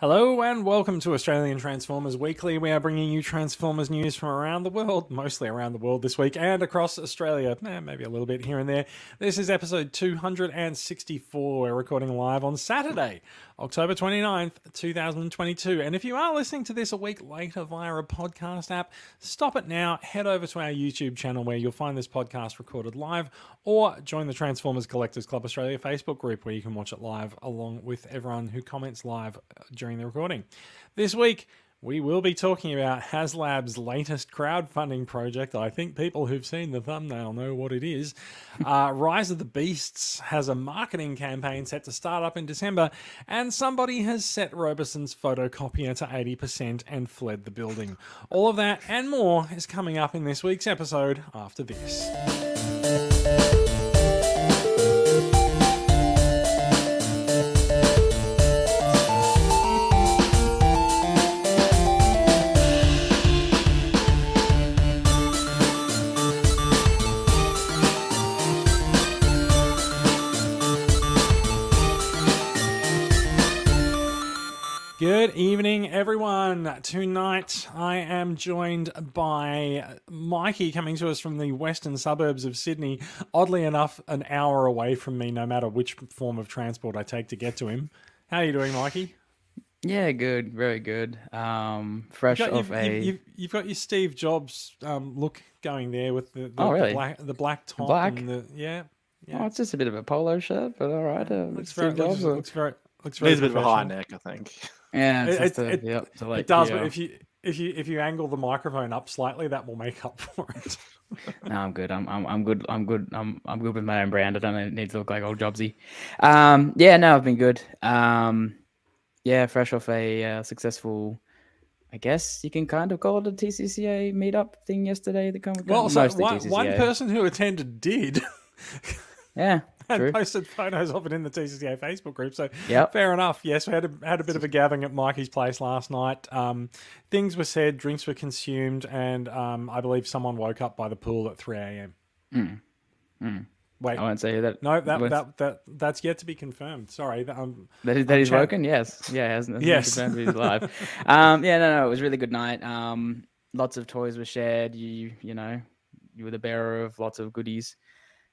Hello and welcome to Australian Transformers Weekly. We are bringing you Transformers news from around the world, mostly around the world this week, and across Australia, eh, maybe a little bit here and there. This is episode 264. We're recording live on Saturday, October 29th, 2022. And if you are listening to this a week later via a podcast app, stop it now, head over to our YouTube channel where you'll find this podcast recorded live, or join the Transformers Collectors Club Australia Facebook group where you can watch it live along with everyone who comments live during the recording. This week, we will be talking about HasLab's latest crowdfunding project. I think people who've seen the thumbnail know what it is. Uh, Rise of the Beasts has a marketing campaign set to start up in December, and somebody has set Robosen's photocopier to 80% and fled the building. All of that and more is coming up in this week's episode after this. Good evening, everyone. Tonight I am joined by Mikey coming to us from the western suburbs of Sydney. Oddly enough, an hour away from me, no matter which form of transport I take to get to him. How are you doing, Mikey? Yeah, good, very good. Um, fresh You've got, off you've, a you've, you've, you've got your Steve Jobs um, look going there with the, the, Oh, really? the black the black top black? and the yeah yeah. Oh, it's just a bit of a polo shirt, but all right. Uh, looks Steve very looks, Jobs, uh, looks very looks very Needs a bit of a high neck, I think. Yeah, it's It, just it, a, it, yep, to like, it does, yeah. but if you if you if you angle the microphone up slightly, that will make up for it. No, I'm good. I'm, I'm I'm good. I'm good. I'm I'm good with my own brand. I don't need to look like old Jobsy. Um, yeah, no, I've been good. Um, yeah, fresh off a uh, successful. I guess you can kind of call it a TCCA meetup thing yesterday. The. Well, so one, one person who attended did Yeah, and true. posted photos of it in the TCCA Facebook group. So Yep. fair enough. Yes, we had a, had a bit of a gathering at Mikey's place last night. Um, things were said, drinks were consumed, and um, I believe someone woke up by the pool at three a.m. Mm. Mm. Wait, I won't say that. no, that, was- that that that's yet to be confirmed. Sorry, that, um, That, is, that he's chat- woken? Yes. Yeah, hasn't, Yes. confirmed he's alive. um, yeah, no, no, it was a really good night. Um, lots of toys were shared. You, you know, you were the bearer of lots of goodies,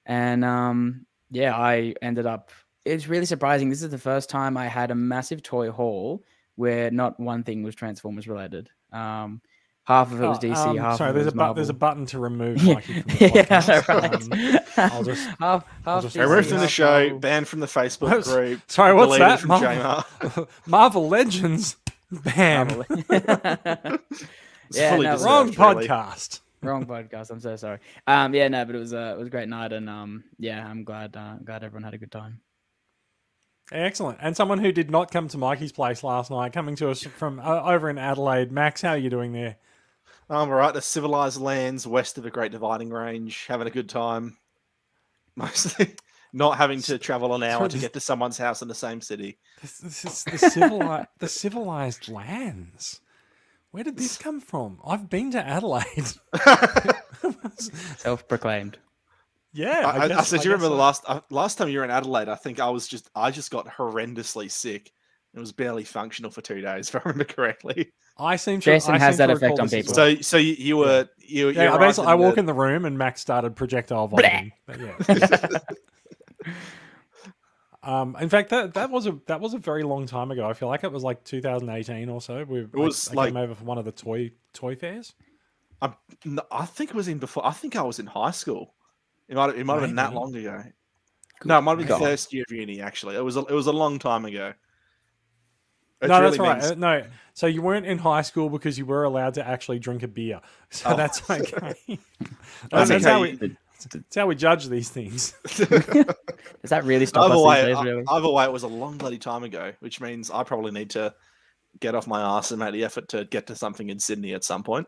and um, yeah, I ended up. It's really surprising. This is the first time I had a massive toy haul where not one thing was Transformers related. Um, half of it was oh, DC. um, half sorry, of it there's a bu- there's a button to remove Yeah, Mikey from the yeah, right. Um, I'll just- half, half just- DC, Removed from the show, Marvel. banned from the Facebook What's- group. sorry, what's that? From Marvel, Marvel Legends ban. Marvel. It's Yeah, fully no, deserved, Wrong really. Podcast. Wrong podcast. I'm so sorry. Um, yeah, no, but it was a it was a great night, and um, yeah, I'm glad uh, glad everyone had a good time. Excellent. And someone who did not come to Mikey's place last night, coming to us from uh, over in Adelaide. Max, how are you doing there? I'm all right. The civilized lands west of the Great Dividing Range, having a good time. Mostly not having to travel an hour to get to someone's house in the same city. This, this is the, civili- the civilized lands. Where did this come from? I've been to Adelaide. Self-proclaimed. yeah, I, I, guess- I said, do you guess remember the last uh, last time you were in Adelaide? I think I was just I just got horrendously sick. It was barely functional for two days, if I remember correctly. I seem to. Jason I has that effect on people. So so you, you were you, you yeah, I basically I walk the- in the room and Max started projectile vomiting. Yeah. Um, in fact, that that was a that was a very long time ago. I feel like it was like 2018 or so. We, it was I, like- came over for one of the toy toy fairs. I'm, I think it was in before. I think I was in high school. It might have, it might have been that long ago. No, it might have been God. first year of uni. Actually, it was a, it was a long time ago. Which no, really that's right. means- Uh, No, so you weren't in high school because you were allowed to actually drink a beer. So Oh. that's okay. That's that's, okay. how we, that's how we judge these things. Does that really stop Either us way, these days? Really? either way, it was a long bloody time ago, which means I probably need to get off my ass and make the effort to get to something in Sydney at some point.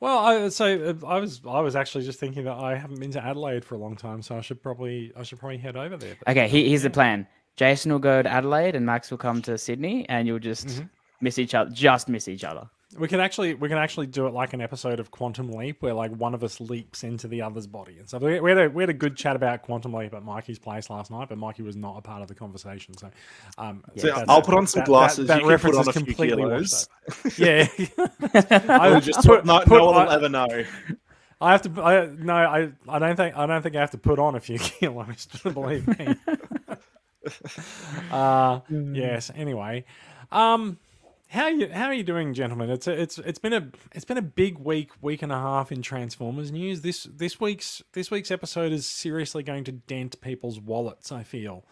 Well, I, so uh, I was I was actually just thinking that I haven't been to Adelaide for a long time, so I should probably I should probably head over there. Okay, he, here's the plan. Jason will go to Adelaide, and Max will come to Sydney, and you'll just Mhm. miss each other. Just miss each other. We can actually we can actually do it like an episode of Quantum Leap where like one of us leaps into the other's body and stuff. We, we had a we had a good chat about Quantum Leap at Mikey's place last night, but Mikey was not a part of the conversation. So, um, So that's- I'll put on some that- glasses. That, you that can put reference on is a few completely kilos. washed. Yeah, I I would just put- no, put- no one will I- ever know. I have to. I, no, I. I don't think. I don't think I have to put on a few kilos. Believe me. uh, yes. Anyway, um, how you how are you doing, gentlemen? It's a, it's it's been a it's been a big week, week and a half in Transformers news. This this week's this week's episode is seriously going to dent people's wallets. I feel.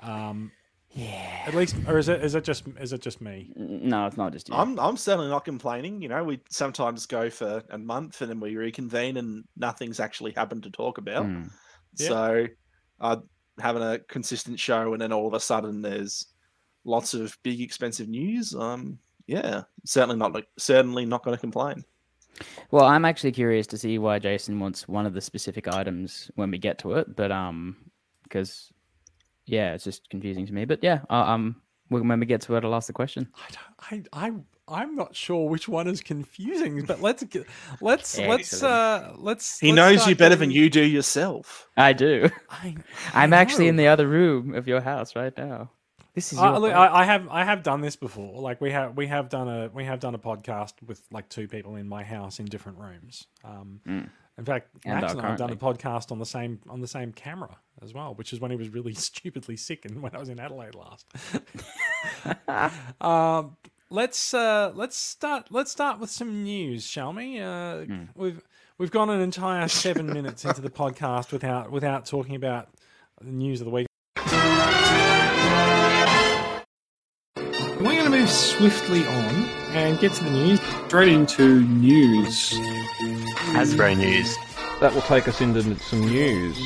Um, Yeah. at least, or is it is it just is it just me? No, it's not just you. I'm I'm certainly not complaining. You know, we sometimes go for a month and then we reconvene and nothing's actually happened to talk about. Mm. Yeah. So, uh, having a consistent show and then all of a sudden there's lots of big expensive news. Um, yeah, certainly not like certainly not going to complain. Well, I'm actually curious to see why Jason wants one of the specific items when we get to it, but um, because yeah, it's just confusing to me. But yeah, uh, um, when when we get to it, I'll ask the question. I don't, I, I, I'm not sure which one is confusing, but let's get, let's, let's, uh, let's. He let's knows you better than you do yourself. I do. I, I'm actually in the other room of your house right now. This is your Uh, look. I, I have, I have done this before. Like we have, we have done a, we have done a podcast with like two people in my house in different rooms. Um, Mm. in fact, And Max and I have done a podcast on the same, on the same camera as well, which is when he was really stupidly sick and when I was in Adelaide last. um, let's uh, let's start let's start with some news, shall we? Uh, We've we've gone an entire seven minutes into the podcast without without talking about the news of the week. Move swiftly on and get to the news. Straight into news. Hasbro news. That will take us into some news.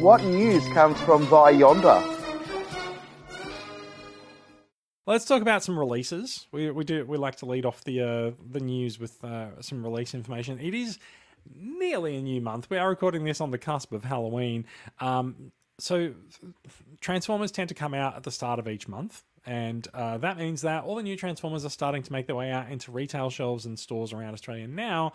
What news comes from by yonder? Let's talk about some releases. We, we do we like to lead off the uh, the news with uh, some release information. It is nearly a new month. We are recording this on the cusp of Halloween. Um, so Transformers tend to come out at the start of each month, and uh, that means that all the new Transformers are starting to make their way out into retail shelves and stores around Australia now.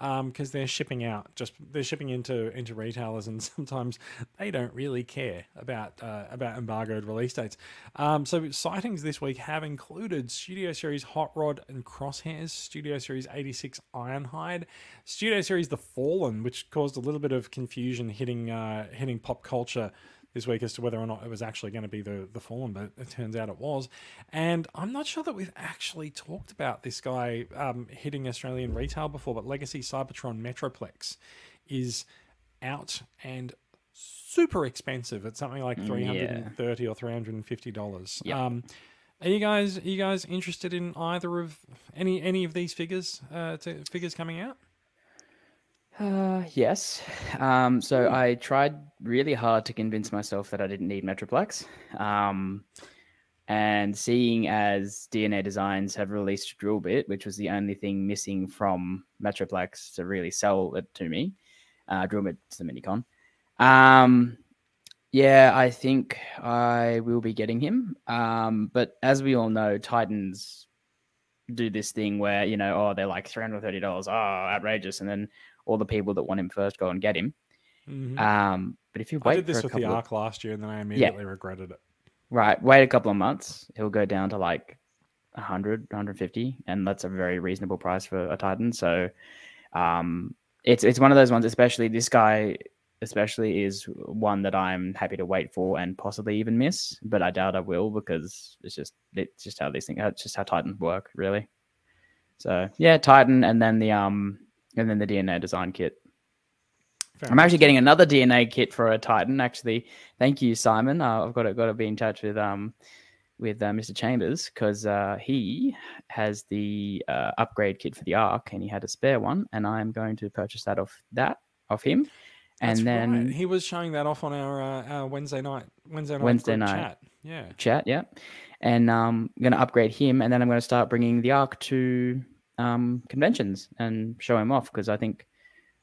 Because they're shipping out, just they're shipping into into retailers, and sometimes they don't really care about uh, about embargoed release dates. Um, so sightings this week have included Studio Series Hot Rod and Crosshairs, Studio Series 86 Ironhide, Studio Series The Fallen, which caused a little bit of confusion hitting uh, hitting pop culture this week as to whether or not it was actually going to be the the Fallen, but it turns out it was. And I'm not sure that we've actually talked about this guy um, hitting Australian retail before, but Legacy Cybertron Metroplex is out and super expensive. It's something like three hundred and thirty or three hundred and fifty dollars. Yep. Um, are you guys are you guys interested in either of any any of these figures uh, to, figures coming out? Uh, yes. Um, so I tried really hard to convince myself that I didn't need Metroplex. Um, and seeing as DNA Designs have released Drill Bit, which was the only thing missing from Metroplex to really sell it to me, uh, Drill Bit's the minicon. Um, yeah, I think I will be getting him. Um, but as we all know, Titans do this thing where you know, oh, they're like three hundred thirty dollars, oh, outrageous, and then all the people that want him first go and get him. Mhm. Um, but if you I wait did this for with the couple of, Ark last year, and then I immediately regretted it. right, wait a couple of months, he'll go down to like 100, 150, and that's a very reasonable price for a Titan. So, um, it's it's one of those ones, especially this guy, especially is one that I'm happy to wait for and possibly even miss, but I doubt I will because it's just it's just how these things, it's just how Titans work, really. So yeah, Titan, and then the um, and then the DNA design kit. Fair I'm actually getting another DNA kit for a Titan. Actually, thank you, Simon. Uh, I've got to got to be in touch with um with uh, Mr. Chambers because uh, he has the uh, upgrade kit for the Ark, and he had a spare one, and I'm going to purchase that off that off him. And That's then right. he was showing that off on our, uh, our Wednesday night Wednesday night Wednesday night. chat. Yeah. chat, yeah. And um, I'm going to upgrade him, and then I'm going to start bringing the Arc to um, conventions and show him off because I think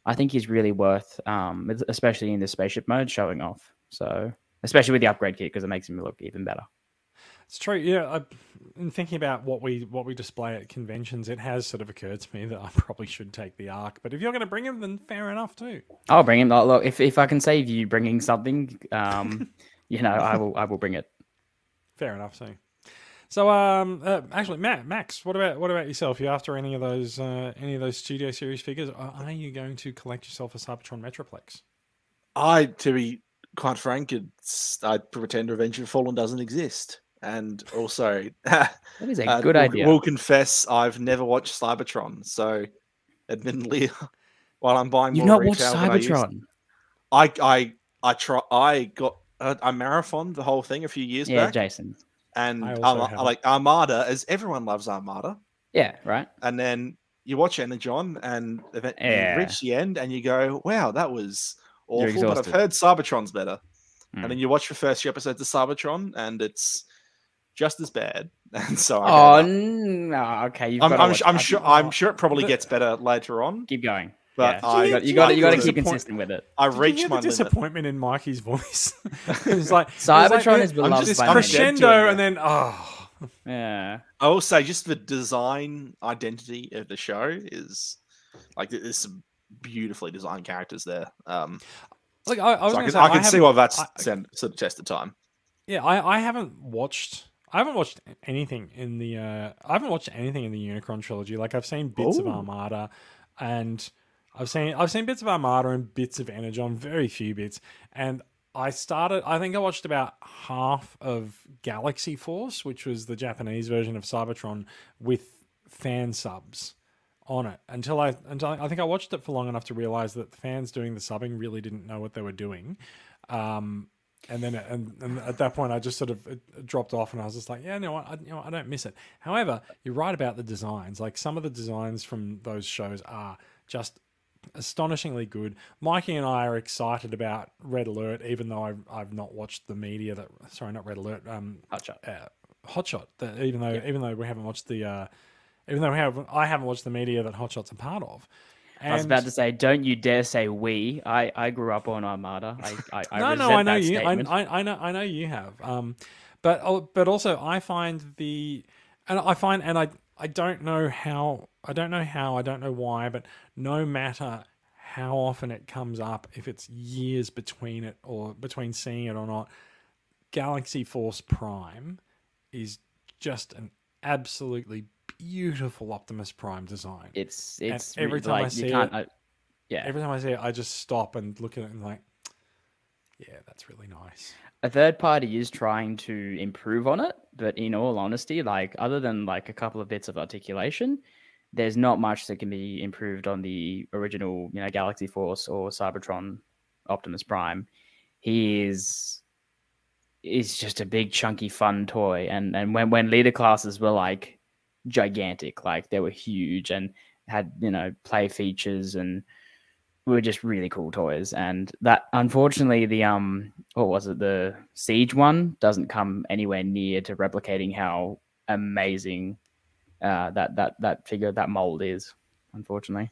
I think he's really worth, um, especially in the spaceship mode, showing off. So especially with the upgrade kit because it makes him look even better. It's true. Yeah, I, in thinking about what we what we display at conventions, it has sort of occurred to me that I probably should take the arc. But if you're going to bring him, then fair enough too. I'll bring him. Look, if if I can save you bringing something, um, you know, I will. I will bring it. Fair enough. So, so um, uh, actually, Matt, Max, what about what about yourself? You after any of those uh, any of those Studio Series figures? Or are you going to collect yourself a Cybertron Metroplex? I, to be quite frank, it's, I pretend Revenge of the Fallen doesn't exist. And also, That is a uh, good will, idea. will confess I've never watched Cybertron. So, admittedly, while I'm buying You've more not watched retail than I used- Cybertron. I I I try. I got uh, I marathoned the whole thing a few years Yeah, back, Yeah, Jason. And I also Arma- like Armada, as everyone loves Armada, Yeah, right. and then you watch Energon, and event- Yeah. you reach the end, and you go, "Wow, that was awful." But I've heard Cybertron's better, Mm. and then you watch the first few episodes of Cybertron, and it's just as bad. And so I Oh no! Okay, you've I'm, gotta I'm, watch I'm sure I'm sure it probably gets better later on, Keep going. But yeah. I you got Do you got you you got to keep disappoint- consistent with it. I Did reached my the limit. disappointment in Mikey's voice. it's like it's Cybertron like, is it- beloved I'm just by I'm many. dead to crescendo, it and then oh, Yeah. I will say just the design identity of the show is like there- there's some beautifully designed characters there. Um, like I, I was so I can, say, I can see why that's I- sent, sort of test of time. Yeah, I, I haven't watched I haven't watched anything in the uh I haven't watched anything in the Unicron trilogy. Like I've seen bits of Oh. Armada and I've seen I've seen bits of Armada and bits of Energon, very few bits. And I started I think I watched about half of Galaxy Force, which was the Japanese version of Cybertron with fan subs on it until I until I, think I watched it for long enough to realize that the fans doing the subbing really didn't know what they were doing. Um, and then and, and at that point I just sort of dropped off and I was just like, yeah, no, I, you know, I don't miss it. However, you're right about the designs. Like some of the designs from those shows are just astonishingly good. Mikey and I are excited about Red Alert, even though I've, I've not watched the media that. Sorry, not Red Alert. Um, Hotshot. uh, Hotshot. That even though even though we haven't watched the, uh, even though we have I haven't watched the media that Hotshot's a part of. I was about to say, don't you dare say we. I, I grew up on Armada. I, I, I no, no, I know you. I. I, I know, I know you have. Um, but oh, but also I find the, and I find, and I, I don't know how, I don't know how, I don't know why, but no matter how often it comes up, if it's years between it or between seeing it or not, Galaxy Force Prime is just an absolutely beautiful Optimus Prime design. It's And it's every really, time I like, see you can't, it- I, yeah. Every time I see it, I just stop and look at it and like, yeah, that's really nice. a third party is trying to improve on it, but in all honesty, like other than like a couple of bits of articulation, there's not much that can be improved on the original, you know, Galaxy Force or Cybertron Optimus Prime. He is is just a big chunky fun toy and and when when leader classes were like gigantic like they were huge and had you know play features and were just really cool toys and that unfortunately the um what was it the siege one doesn't come anywhere near to replicating how amazing uh that that that figure that mold is unfortunately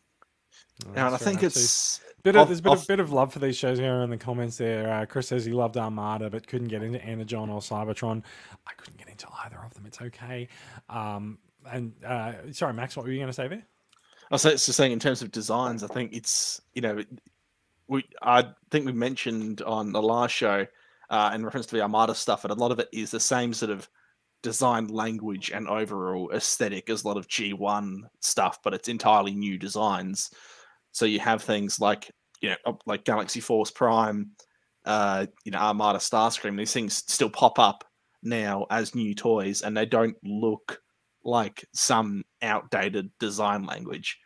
and I think enough too. it's Bit of, off- there's a bit, off- of, bit of love for these shows here in the comments there. Uh, Chris says he loved Armada but couldn't get into Energon or Cybertron. I couldn't get into either of them. It's okay. Um, and uh, sorry, Max, what were you going to say there? I was just saying in terms of designs, I think it's you know we I think we mentioned on the last show uh, in reference to the Armada stuff, and a lot of it is the same sort of design language and overall aesthetic as a lot of G1 stuff, but it's entirely new designs. So you have things like you know like Galaxy Force Prime, uh, you know Armada Starscream. These things still pop up now as new toys, and they don't look like some outdated design language.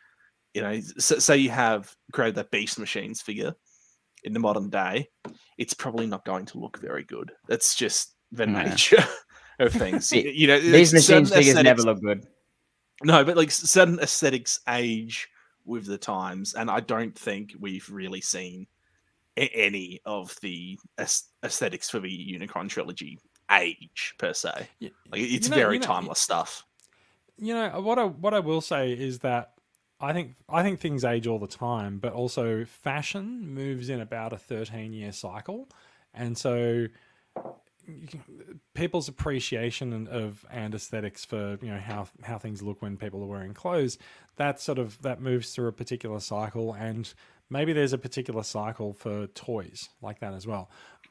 You know, so, say you have created that Beast Machines figure in the modern day, it's probably not going to look very good. That's just the Yeah. nature of things. Y- It- you know, these machines figures never look good no, but like certain aesthetics age with the times, and I don't think we've really seen any of the aesthetics for the Unicron trilogy age per se. Y- Like it's you know- very you know- timeless stuff. You know what I what I will say is that I think I think things age all the time, but also fashion moves in about a 13 year cycle, and so people's appreciation of and aesthetics for you know how how things look when people are wearing clothes that sort of that moves through a particular cycle. And maybe there's a particular cycle for toys like that as well.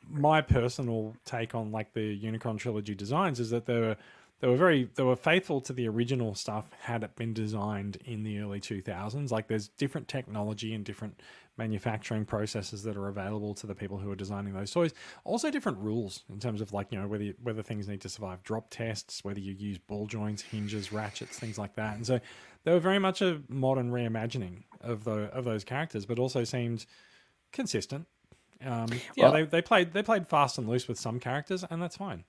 My personal take on like the Unicron trilogy designs is that they were they were very they were faithful to the original stuff had it been designed in the early 2000s like there's different technology and different manufacturing processes that are available to the people who are designing those toys. Also different rules in terms of like you know whether you, whether things need to survive drop tests whether you use ball joints hinges ratchets things like that. And so they were very much a modern reimagining of the of those characters but also seemed consistent. Um, yeah Well- they, they played they played fast and loose with some characters and that's fine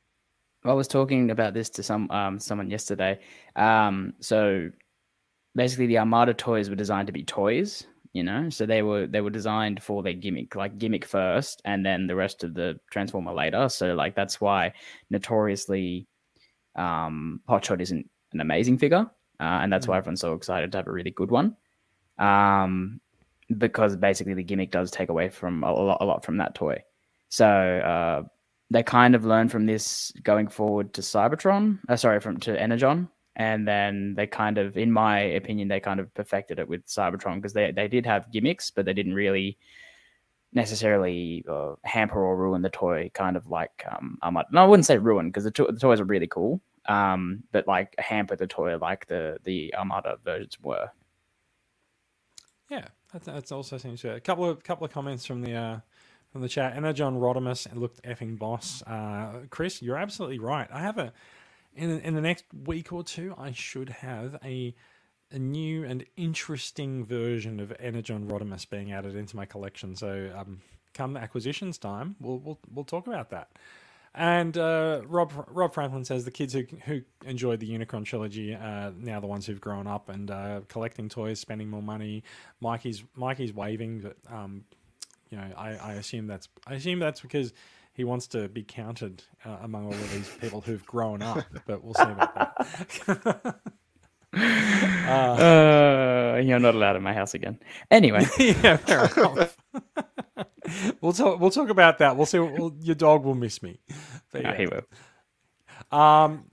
I was talking about this to some um someone yesterday. Um, so basically, the Armada toys were designed to be toys. You know, so they were they were designed for their gimmick, like gimmick first, and then the rest of the Transformer later. So like that's why notoriously, um, Hotshot isn't an amazing figure, uh, and that's why everyone's so excited to have a really good one. Um, because basically the gimmick does take away from a lot, a lot from that toy. So uh, they kind of learn from this going forward to Cybertron, uh, sorry, from to Energon, and then they kind of, in my opinion, they kind of perfected it with Cybertron because they they did have gimmicks, but they didn't really necessarily uh, hamper or ruin the toy. Kind of like um, Armada. No, I wouldn't say ruin because the, to- the toys are really cool, um, but like hamper the toy like the the Armada versions were. Yeah, that, that's also seems fair. A couple of couple of comments from the uh, from the chat. Energon Rodimus looked effing boss. Uh, Chris, you're absolutely right. I have a in in the next week or two. I should have a a new and interesting version of Energon Rodimus being added into my collection. So um, come acquisitions time, we'll we'll we'll talk about that. And uh, Rob Rob Franklin says the kids who who enjoyed the Unicron trilogy are now the ones who've grown up and uh, collecting toys, spending more money. Mikey's Mikey's waving, but um, you know I, I assume that's I assume that's because he wants to be counted uh, among all of these people who've grown up. But we'll see about that. Uh, you're not allowed in my house again. Anyway, yeah, fair enough. we'll talk. We'll talk about that. We'll see. We'll, your dog will miss me. But no, he will. Um,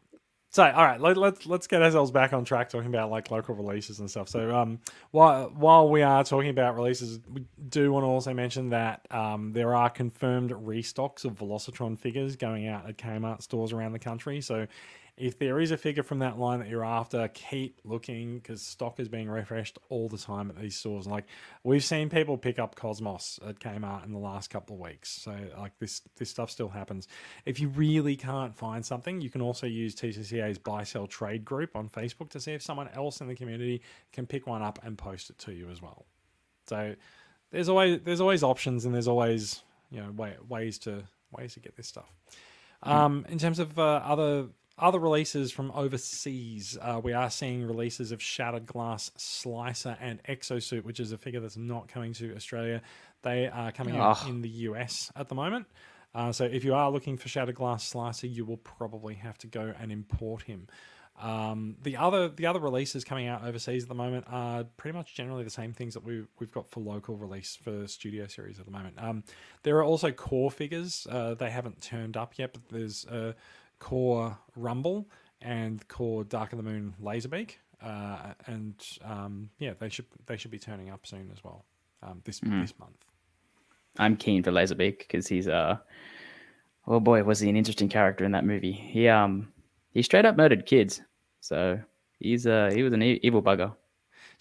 so all right, let, let's let's get ourselves back on track talking about like local releases and stuff. So um, while while we are talking about releases, we do want to also mention that um, there are confirmed restocks of Velocitron figures going out at Kmart stores around the country. So if there is a figure from that line that you're after, keep looking because stock is being refreshed all the time at these stores. Like we've seen people pick up Cosmos at Kmart in the last couple of weeks. So like this this stuff still happens. If you really can't find something, you can also use TCCA's buy sell trade group on Facebook to see if someone else in the community can pick one up and post it to you as well. So there's always there's always options and there's always you know way, ways to ways to get this stuff. Um, in terms of uh, other other releases from overseas, uh, we are seeing releases of Shattered Glass Slicer and Exosuit, which is a figure that's not coming to Australia. They are coming out Oh. in the US at the moment. Uh, so if you are looking for Shattered Glass Slicer, you will probably have to go and import him. Um, the other the other releases coming out overseas at the moment are pretty much generally the same things that we we've got for local release for studio series at the moment. Um, there are also core figures. Uh, they haven't turned up yet, but there's uh, core Rumble and core Dark of the Moon Laserbeak, uh, and um, yeah, they should they should be turning up soon as well. Um, this this month. I'm keen for Laserbeak because he's uh oh boy, was he an interesting character in that movie. He um he straight up murdered kids. So he's uh he was an e- evil bugger.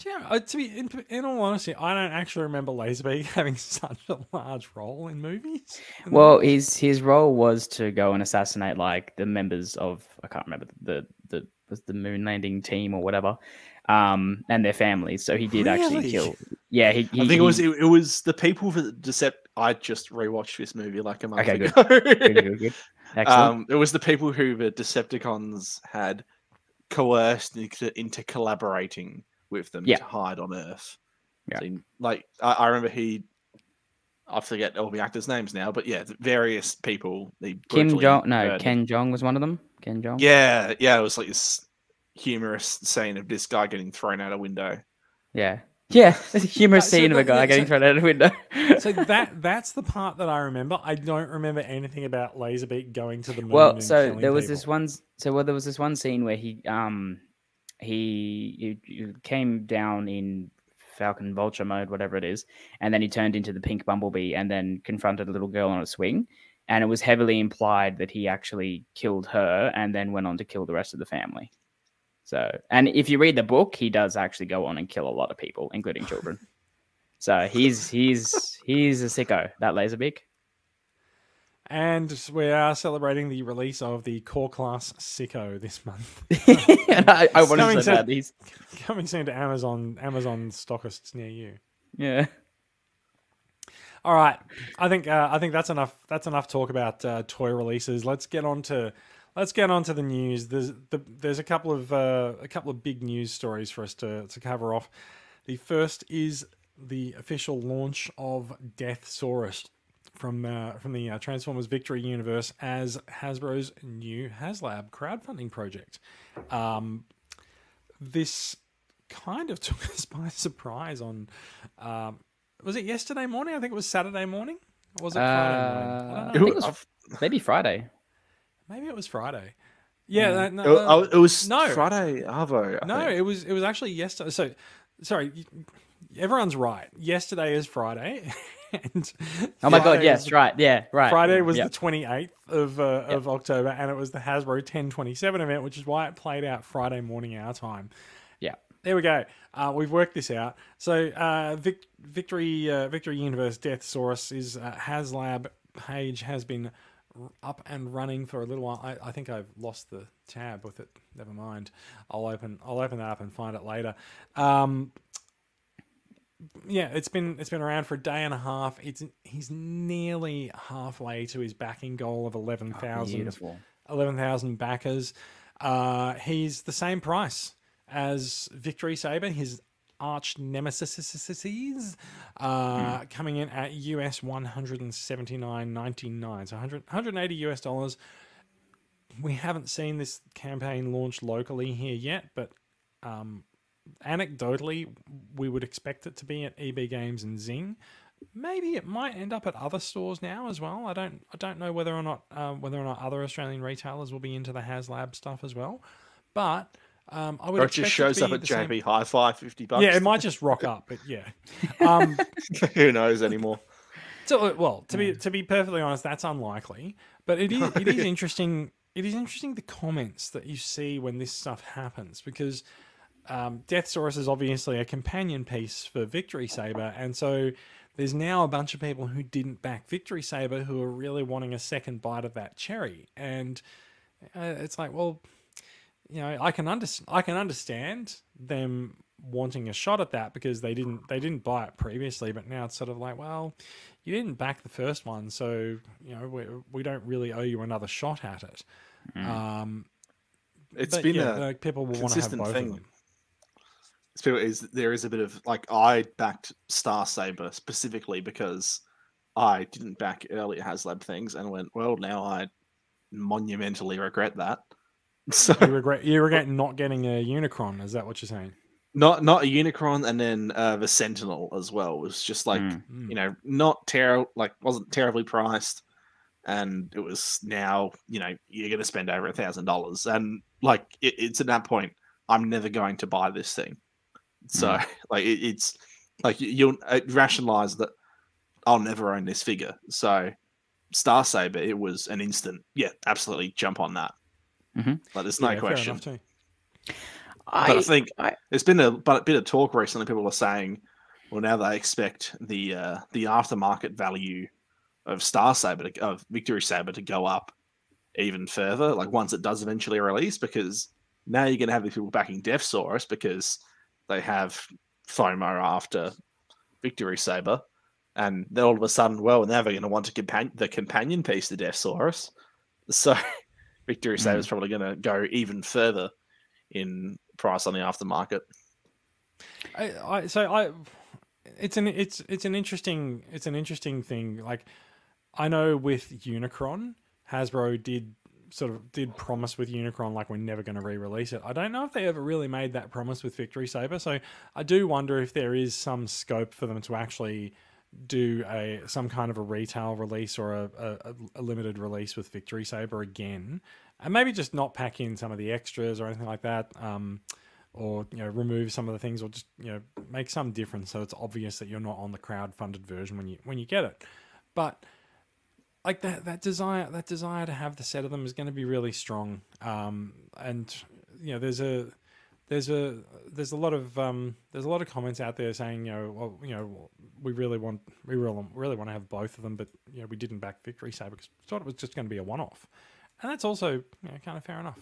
Do you know, uh, to be in, in all honesty, I don't actually remember Laserbeak having such a large role in movies. Well, his his role was to go and assassinate like the members of I can't remember the the was the moon landing team or whatever, um, and their families. So he did actually kill. Yeah, he. he I think it was it, it was the people for the Decept. I just rewatched this movie like a month Okay, ago. good, good, good. Excellent. um, it was the people who the Decepticons had coerced into, into collaborating with them Yeah. to hide on Earth. Yeah. So, like I, I remember he, I forget all the actors' names now, but yeah, the various people. They Kim Jong. No, murdered. Ken Jeong was one of them. Ken Jeong. Yeah, yeah, it was like this humorous scene of this guy getting thrown out a window. Yeah. Yeah, there's a humorous Uh, so scene of a guy yeah, getting so- thrown out a window. so that that's the part that I remember. I don't remember anything about Laserbeak going to the moon. well, and so there was people. this one. So well, there was this one scene where he um he, he, came down in Falcon Vulture mode, whatever it is, and then he turned into the pink bumblebee and then confronted a little girl on a swing. And it was heavily implied that he actually killed her and then went on to kill the rest of the family. So, and if you read the book, he does actually go on and kill a lot of people, including children. so he's he's he's a sicko, that Laserbeak. And we are celebrating the release of the core class Sicko this month. and I, I Coming to say he's Coming soon to Amazon Amazon stockists near you. yeah. All right, I think uh, I think that's enough. That's enough talk about uh, toy releases. Let's get on to let's get on to the news. There's the, there's a couple of uh, a couple of big news stories for us to to cover off. The first is the official launch of Deathsaurus from uh, from the uh, Transformers Victory universe as Hasbro's new HasLab crowdfunding project. Um, this kind of took us by surprise on. Um, was it yesterday morning? I think it was Saturday morning. Or was it Friday morning? I Uh, don't I know. think it was maybe Friday. Maybe it was Friday. Yeah, that- no, Oh, no, oh, it was no. Friday Arvo. I no, think. it was it was actually yesterday. So, sorry, everyone's right. Yesterday is Friday, and Oh my god, yes, right, yeah, right. Friday was yeah. the twenty eighth of uh, of October, and it was the Hasbro ten twenty seven event, which is why it played out Friday morning our time. Yeah. There we go. Uh, we've worked this out. So, uh, Vic- Victory uh, Victory Universe Deathsaurus is uh, HasLab page has been up and running for a little while. I, I think I've lost the tab with it. Never mind. I'll open I'll open that up and find it later. Um, yeah, it's been it's been around for a day and a half. It's he's nearly halfway to his backing goal of eleven thousand. Beautiful. 11,000 backers. Uh, he's the same price as Victory Saber, his arch nemesis, uh, coming in at US 179.99, so 100, 180 US dollars. We haven't seen this campaign launch locally here yet, but um, anecdotally, we would expect it to be at EB Games and Zing. Maybe it might end up at other stores now as well. I don't. I don't know whether or not um, whether or not other Australian retailers will be into the HasLab stuff as well. But um, I would. Or it just shows to up at the same- JB Hi-Fi, fifty bucks. Yeah, it might just rock up, but yeah. Um, Who knows anymore? So, uh, well, to be to be perfectly honest, that's unlikely. But it is it is interesting. It is interesting the comments that you see when this stuff happens because um, Deathsaurus is obviously a companion piece for Victory Saber, and so there's now a bunch of people who didn't back Victory Saber who are really wanting a second bite of that cherry, and uh, it's like, well, you know, I can under- I can understand them wanting a shot at that because they didn't they didn't buy it previously, but now it's sort of like, well, you didn't back the first one, so you know we, we don't really owe you another shot at it. Um, It's been yeah, a like people will want to have both thing. of them. Still is there is a bit of like I backed Star Saber specifically because I didn't back earlier HasLab things and went well now I monumentally regret that. So You regret you regret not getting a Unicron. Is that what you're saying? not not a Unicron and then uh, the Sentinel as well was just like. Mm. you know not terrible like wasn't terribly priced and it was now you know you're going to spend over a thousand dollars and like it, it's at that point i'm never going to buy this thing so like it, it's like you- you'll uh, rationalize that i'll never own this figure so star saber it was an instant yeah absolutely jump on that Mhm. like there's no Yeah, question enough too. but I think I- there's been a but bit of talk recently. People are saying, well, now they expect the uh, the aftermarket value of Star Saber to, of Victory Saber to go up even further. Like once it does eventually release, because now you're going to have these people backing Deathsaurus because they have FOMO after Victory Saber, and then all of a sudden, well, now they're going to want to compan- the companion piece to Deathsaurus. So Victory hmm. Saber is probably going to go even further in price on the aftermarket. I, I so I it's an it's it's an interesting it's an interesting thing like I know with Unicron Hasbro did sort of did promise with Unicron like we're never going to re-release it. I don't know if they ever really made that promise with Victory Saber, so I do wonder if there is some scope for them to actually do a some kind of a retail release or a, a, a limited release with Victory Saber again, and maybe just not pack in some of the extras or anything like that. Um, or you know remove some of the things or just you know make some difference so it's obvious that you're not on the crowd funded version when you when you get it but like that that desire that desire to have the set of them is going to be really strong. Um and you know there's a there's a there's a lot of um there's a lot of comments out there saying you know well you know we really want we really really want to have both of them but you know we didn't back victory saber because we thought it was just going to be a one off and that's also you know, kind of fair enough.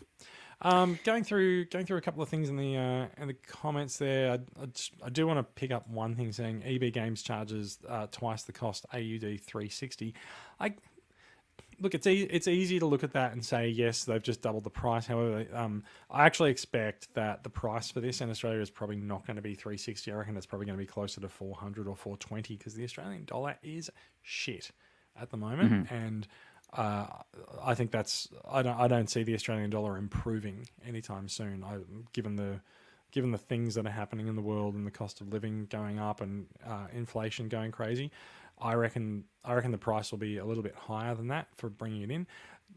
Um, going through going through a couple of things in the uh, in the comments there, I, I, just, I do want to pick up one thing saying EB Games charges uh, twice the cost AUD 360. I look, it's e- it's easy to look at that and say yes, they've just doubled the price. However, um, I actually expect that the price for this in Australia is probably not going to be 360. I reckon it's probably going to be closer to 400 or 420 because the Australian dollar is shit at the moment, and uh, I think that's I don't I don't see the Australian dollar improving anytime soon. I, given the given the things that are happening in the world and the cost of living going up and uh, inflation going crazy, I reckon I reckon the price will be a little bit higher than that for bringing it in.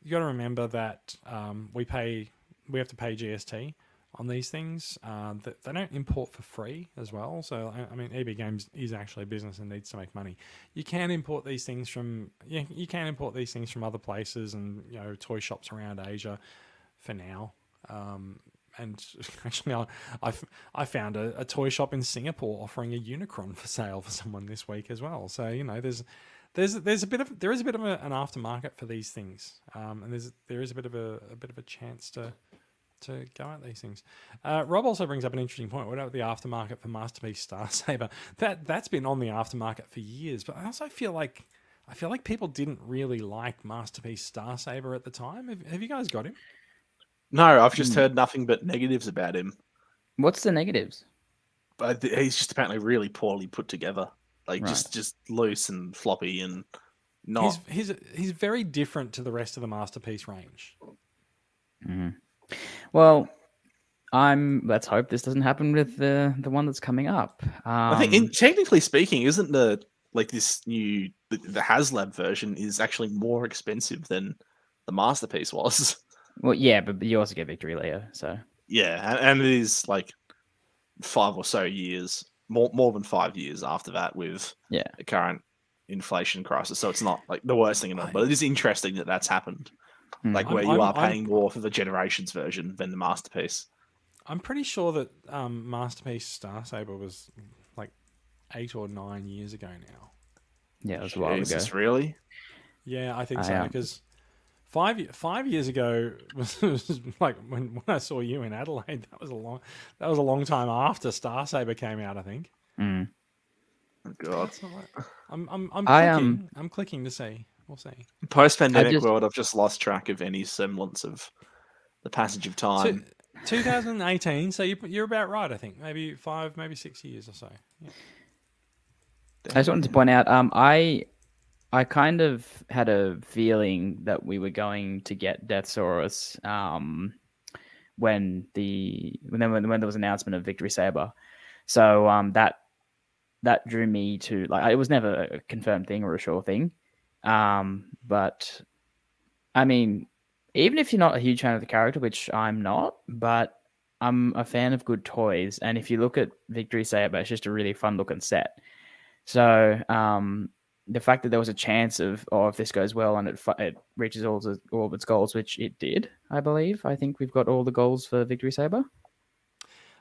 You got to remember that um, we pay we have to pay GST on these things. Uh, that they don't import for free as well. So I, I mean, EB Games is actually a business and needs to make money. You can import these things from yeah, you can import these things from other places and you know toy shops around Asia for now. Um, and actually, I I found a, a toy shop in Singapore offering a Unicron for sale for someone this week as well. So you know, there's there's there's a bit of there is a bit of a, an aftermarket for these things, um, and there's there is a bit of a, a bit of a chance to to go at these things. Uh, Rob also brings up an interesting point. What about the aftermarket for Masterpiece Star Saber? That that's been on the aftermarket for years, but I also feel like I feel like people didn't really like Masterpiece Star Saber at the time. Have, have you guys got him? No, I've just heard nothing but negatives about him. What's the negatives? But he's just apparently really poorly put together. Like Right. just just loose and floppy and not. He's he's he's very different to the rest of the Masterpiece range. Well, I'm. Let's hope this doesn't happen with the the one that's coming up. Um, I think, in, technically speaking, isn't the like this new the, the HasLab version is actually more expensive than the masterpiece was. well, yeah, but, but you also get Victory Leo, so yeah, and, and it is like five or so years, more more than five years after that with Yeah. the current inflation crisis. So it's not like the worst thing in the world, but it is interesting that that's happened. Hmm. Like I'm- where you I'm- are I'm- paying more for the generations version than the masterpiece. I'm pretty sure that um, Masterpiece Star Saber was like eight or nine years ago now. yeah, it was a while ago. Really? Yeah, I think I so am. because five five years ago was, was like when, when I saw you in Adelaide. That was a long that was a long time after Star Saber came out. I think. Mm. Oh, God. I'm I'm I'm I, clicking. um, I'm clicking to see. We'll see. Post pandemic world, I've just lost track of any semblance of the passage of time. Two- 2018. So you, you're about right. I think maybe five, maybe six years or so. Yeah. I just wanted to point out, um, I I kind of had a feeling that we were going to get Deathsaurus um, when the when there, when there was announcement of Victory Saber, so um, that that drew me to like it was never a confirmed thing or a sure thing, um, but I mean, even if you're not a huge fan of the character, which I'm not, but I'm a fan of good toys, and if you look at Victory Saber, it's just a really fun looking set. So um, the fact that there was a chance of, oh, if this goes well and it fi- it reaches all the, all of its goals, which it did, I believe. I think we've got all the goals for Victory Saber.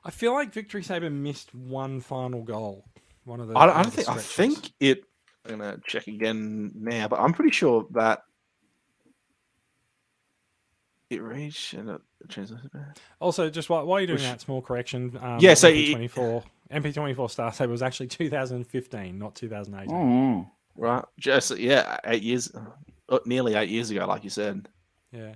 I feel like Victory Saber missed one final goal. One of the. I, I don't the think. I think it. I'm gonna check again now, but I'm pretty sure that it reached and it Also, just while, while you're doing Which- that small correction, um, Yeah, so MP24 MP24 Star Saber was actually 2015, not 2018. Mm. Right. Just yeah, eight years, uh, nearly eight years ago, like you said. Yeah,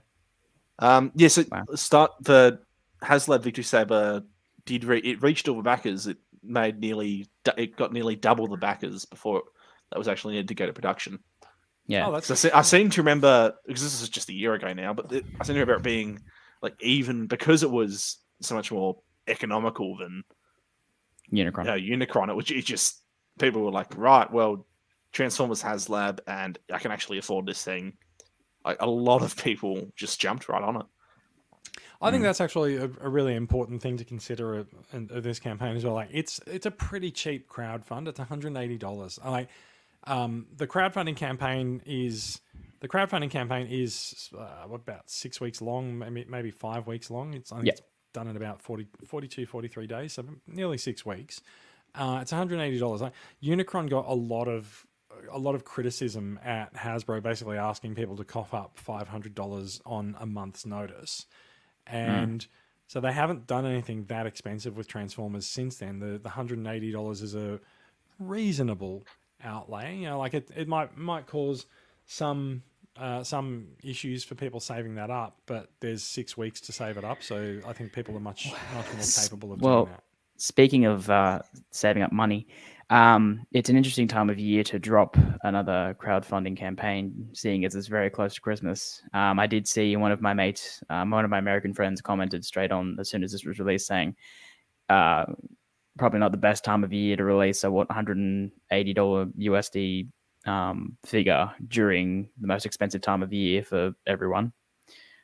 Um, yeah, so Wow. start the HasLab Victory Saber did re- it reached all the backers. It made nearly it got nearly double the backers before that was actually needed to go to production. Yeah. Oh, that's So I, se- I seem to remember because this is just a year ago now, but it, I seem to remember it being like even because it was so much more economical than Unicron. uh, Unicron. It was it just people were like, right, well, Transformers HasLab, and I can actually afford this thing. Like a lot of people just jumped right on it. I Mm. think that's actually a, a really important thing to consider of, in- this campaign as well. Like it's it's a pretty cheap crowdfund. It's one hundred and eighty dollars. Like um, the crowdfunding campaign is the crowdfunding campaign is uh, what, about six weeks long, maybe maybe five weeks long. It's I think Yeah. it's done in about 40, 42, 43 days, so nearly six weeks. Uh, it's one hundred and eighty dollars. Like, Unicron got a lot of a lot of criticism at Hasbro, basically asking people to cough up five hundred dollars on a month's notice, and so they haven't done anything that expensive with Transformers since then. The the hundred and eighty dollars is a reasonable outlay. You know, like it, it might might cause some uh, some issues for people saving that up, but there's six weeks to save it up, so I think people are much much more capable of Well, doing that. Speaking of uh, saving up money, um, it's an interesting time of year to drop another crowdfunding campaign, seeing as it's very close to Christmas. Um, I did see one of my mates, um, one of my American friends, commented straight on as soon as this was released, saying, uh, "Probably not the best time of year to release a what 180 dollar USD um, figure during the most expensive time of year for everyone."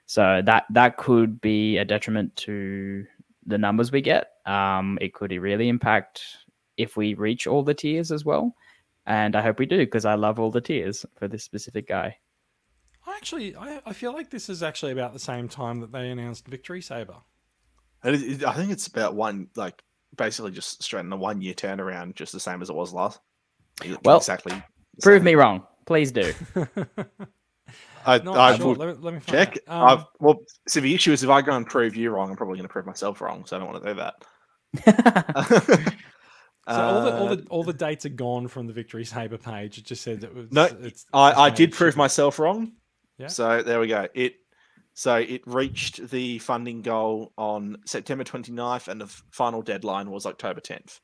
So that that could be a detriment to the numbers we get. Um, it could really impact if we reach all the tiers as well. And I hope we do because I love all the tiers for this specific guy. I actually, I, I feel like this is actually about the same time that they announced Victory Saber. And it, it- I think it's about one, like basically just straight in a one year turnaround, just the same as it was last. Well, exactly. Prove same. me wrong. Please do. I, Not I sure. will Let, me- let me find check. Um, I've, well, so the issue is if I go and prove you wrong, I'm probably going to prove myself wrong. So I don't want to do that. So all the all Uh, the all the dates are gone from the Victory Saber page. It just said it was. No, it's, it's I, I did prove myself wrong. Yeah. So there we go. It so it reached the funding goal on September 29th, and the final deadline was October 10th.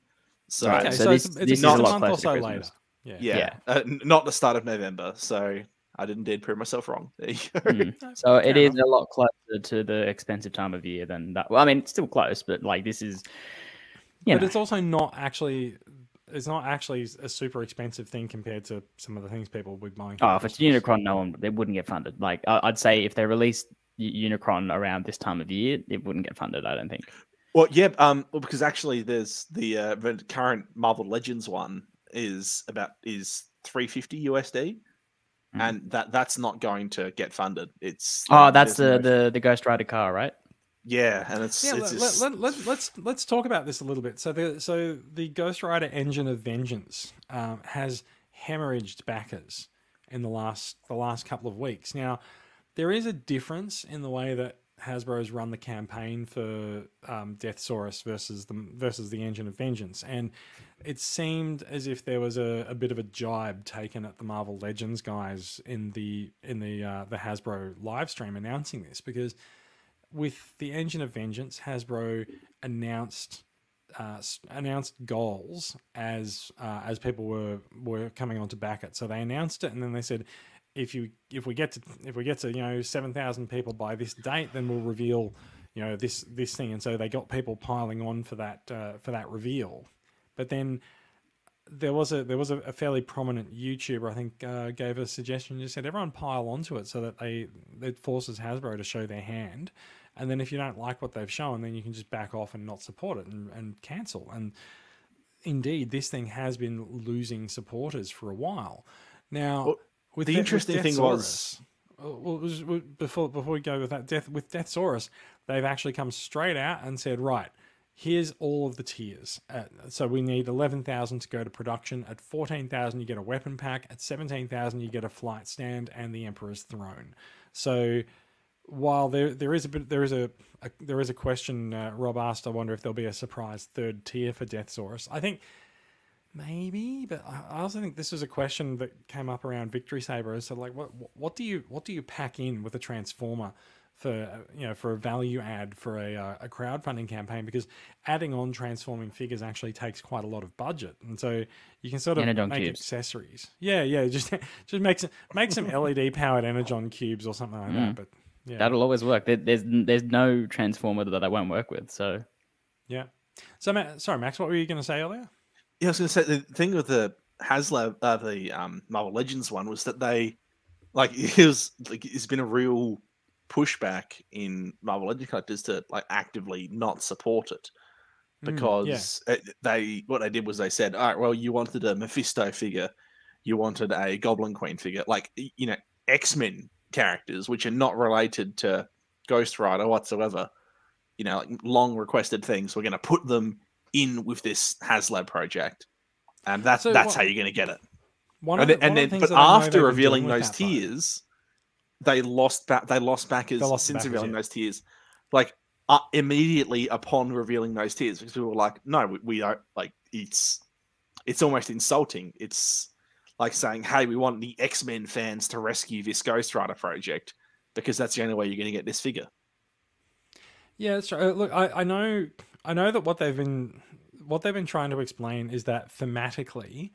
So Okay, Okay, so so, this- it's, this it's is a a lot month or so later. Yeah. yeah, Yeah. Uh, not the start of November. So I didn't indeed prove myself wrong. There you go. Mm. So fair it is enough. a lot closer to the expensive time of year than that. Well, I mean, it's still close, but like this is, you but know, it's also not actually. It's not actually a super expensive thing compared to some of the things people would be buying. oh, if it's Unicron, no one they wouldn't get funded. Like I- I'd say if they released Unicron around this time of year, it wouldn't get funded. I don't think. Well, yeah, um, well, because actually, there's the uh, the current Marvel Legends one is about is 350 USD, Mhm. and that that's not going to get funded. It's Oh, that's the, no- the the Ghost Rider car, right? Yeah, and it's Yeah, it's let, just, let, let, let, let's let's talk about this a little bit. So the so the Ghost Rider engine of vengeance um, has hemorrhaged backers in the last the last couple of weeks. Now there is a difference in the way that Hasbro's run the campaign for um, Deathsaurus versus the versus the engine of vengeance, and it seemed as if there was a, a bit of a jibe taken at the Marvel Legends guys in the in the uh, the Hasbro live stream announcing this because with the Engine of Vengeance, Hasbro announced uh, announced goals as uh, as people were were coming on to back it. So they announced it, and then they said, if you if we get to if we get to you know seven thousand people by this date, then we'll reveal you know this this thing. And so they got people piling on for that uh, for that reveal. But then there was a there was a, fairly prominent YouTuber I think uh, gave a suggestion. And just said everyone pile onto it so that they it forces Hasbro to show their hand, and then if you don't like what they've shown, then you can just back off and not support it and, and cancel. And indeed, this thing has been losing supporters for a while now. Well, with the De- with interesting thing was- well, was, before before we go with that death with Deathsaurus, they've actually come straight out and said, right, here's all of the tiers. Uh, so we need eleven thousand to go to production. At fourteen thousand, you get a weapon pack. At seventeen thousand, you get a flight stand and the Emperor's throne. So while there there is a bit there is a, a there is a question uh, Rob asked, I wonder if there'll be a surprise third tier for Death Deathsaurus. I think maybe, but I also think this was a question that came up around Victory Saber. So like, what what do you what do you pack in with a transformer for you know for a value add for a uh, a crowdfunding campaign because adding on transforming figures actually takes quite a lot of budget, and so you can sort of Energon make cubes. accessories. Yeah, yeah, just just make some make some LED powered energon cubes or something like that. Mm. But yeah, That'll always work. There, there's there's no transformer that I won't work with. So yeah. So Ma- sorry, Max, what were you going to say earlier? Yeah, I was going to say the thing with the HasLab, uh, the um, Marvel Legends one was that they, like, it was like it's been a real pushback in Marvel Legends collectors to like actively not support it Mm, yeah. because it- they what they did was they said, all right, well, you wanted a Mephisto figure, you wanted a Goblin Queen figure, like you know X Men characters which are not related to Ghost Rider whatsoever. You know, like long requested things. We're going to put them in with this HasLab project, and that's So that's what- how you're going to get it. One And, the, and one then the but that I know after revealing those tears, they lost back. They lost backers lost since backers, revealing yeah. those tears, Like uh, immediately upon revealing those tears, because people were like, "No, we, we don't like." It's it's almost insulting. It's like saying, "Hey, we want the X Men fans to rescue this Ghost Rider project because that's the only way you're going to get this figure." Yeah, that's right. Uh, Look, I, I know I know that what they've been what they've been trying to explain is that thematically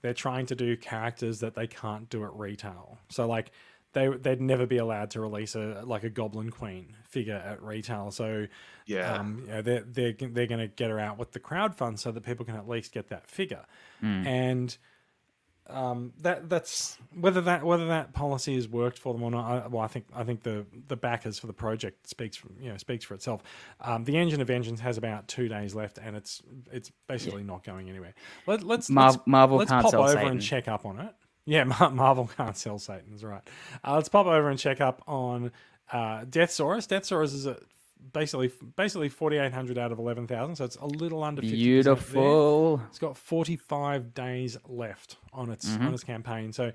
they're trying to do characters that they can't do at retail. So like they they'd never be allowed to release a like a Goblin Queen figure at retail. So Yeah, um, you know, they're they're they're going to get her out with the crowdfund so that people can at least get that figure. Mm. And um, that that's whether that whether that policy has worked for them or not. I, well, I think I think the the backers for the project speaks for, you know speaks for itself. Um, the Engine of engines has about two days left, and it's it's basically not going anywhere. Let, let's Mar- let's, Marvel let's pop over Satan. and check up on it. Yeah, Mar- Marvel can't sell Satan. Is right. Uh, let's pop over and check up on uh, Deathsaurus. Deathsaurus is a basically basically forty eight hundred out of eleven thousand, so it's a little under 50% there. beautiful. It's got 45 days left on its Mhm. on its campaign. So,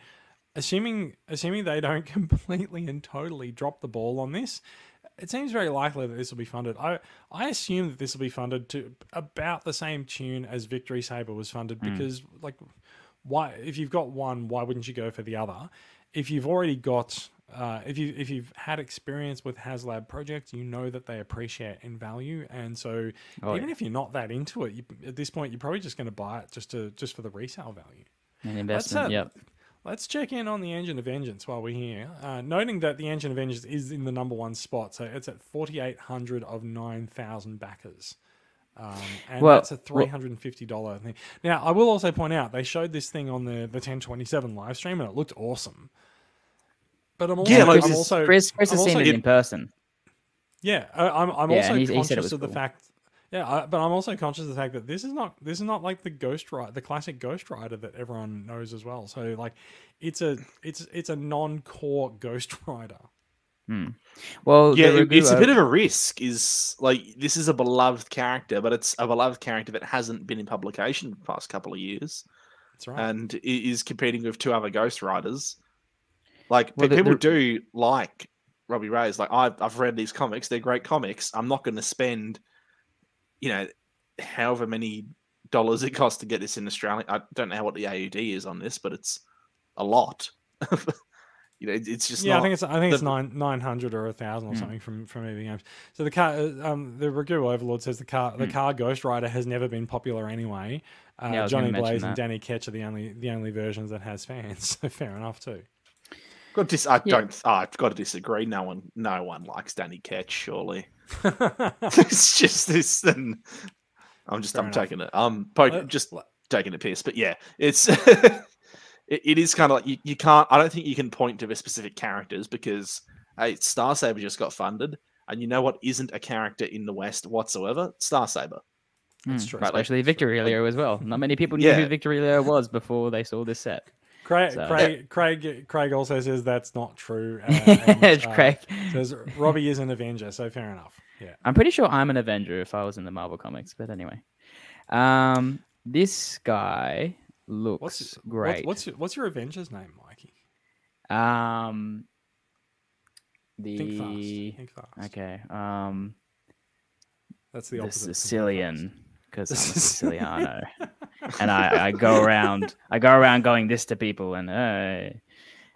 assuming assuming they don't completely and totally drop the ball on this, it seems very likely that this will be funded. I I assume that this will be funded to about the same tune as Victory Saber was funded Mm. because like why if you've got one, why wouldn't you go for the other? If you've already got uh, if you if you've had experience with HasLab projects, you know that they appreciate in value, and so Oh, even yeah. if you're not that into it, you, at this point, you're probably just going to buy it just to just for the resale value. An investment. uh, Yep. Let's check in on the Engine of Vengeance while we're here, uh, noting that the Engine of Vengeance is in the number one spot, so it's at 4,800 of 9,000 backers. Um, and Well, that's a three hundred and fifty dollar thing. Now, I will also point out they showed this thing on the the ten twenty seven live stream, and it looked awesome. But I'm also, Yeah, like I'm also Chris, Chris I'm has seen also- it in person. yeah, I, I'm, I'm Yeah, also he- he said it conscious was of the fact. Yeah, I, but I'm also conscious of the fact that this is not this is not like the Ghost Rider, the classic Ghost Rider that everyone knows as well. So like, it's a it's it's a non-core Ghost Rider. Hmm. Well, yeah, the it- review it's a bit of a risk. Is like this is a beloved character, but it's a beloved character that hasn't been in publication the past couple of years. That's right. and is competing with two other Ghost Riders. Like Well, pe- the- people do like Robbie Reyes. Like I've I've read these comics; they're great comics. I'm not going to spend, you know, however many dollars it costs to get this in Australia. I don't know what the AUD is on this, but it's a lot. you know, it's just yeah, not. I think it's I think it's nine nine hundred or a thousand or Hmm. something from from EB Games. So the car, uh, um, the review overlord says the car the Hmm. car Ghost Rider has never been popular anyway. Uh, Yeah, Johnny Blaze and. Danny Ketch are the only the only versions that has fans. So fair enough too. Got dis- I Yeah. don't. I've got to disagree. No one, no one likes Danny Ketch. Surely, it's just this. And I'm just. Fair I'm enough. taking it. I'm po- Let- just taking a piss. But yeah, it's it, it is kind of like you, you can't. I don't think you can point to the specific characters because hey, Star Saber just got funded, and you know what isn't a character in the West whatsoever? Star Saber. That's Mm, true. Especially Victory Leo as well. Not many people knew Yeah. who Victory Leo was before they saw this set. Craig, So- Craig, Craig, Craig also says that's not true. uh, Craig. says Robbie is an Avenger, so fair enough. Yeah. I'm pretty sure I'm an Avenger if I was in the Marvel comics, but anyway. Um, this guy looks What's great. What's, what's your, what's your Avengers name, Mikey? um Think the fast. Think fast. okay um That's the the, opposite. think fast. Sicilian because I'm Siciliano, and I, I go around I go around going this to people, and uh,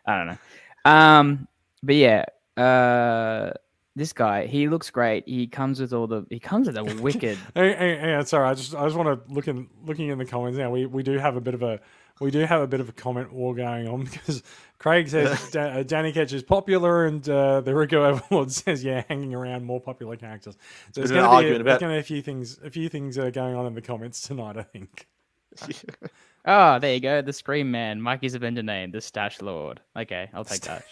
I don't know. Um, but yeah, uh, this guy, he looks great. He comes with all the. He comes with a wicked. Hey, hey, hey, sorry, I just I just want to look in looking in the comments now. We we do have a bit of a we do have a bit of a comment war going on because Craig says Da- uh, Danny Ketch is popular, and uh, the Rico Overlord says yeah, hanging around more popular characters. So there's bit going to be, a, about- there's gonna be a few things a few things uh, going on in the comments tonight. I think. oh, there you go. The Scream Man, Mikey's Avenger name, the Stash Lord. Okay, I'll take that.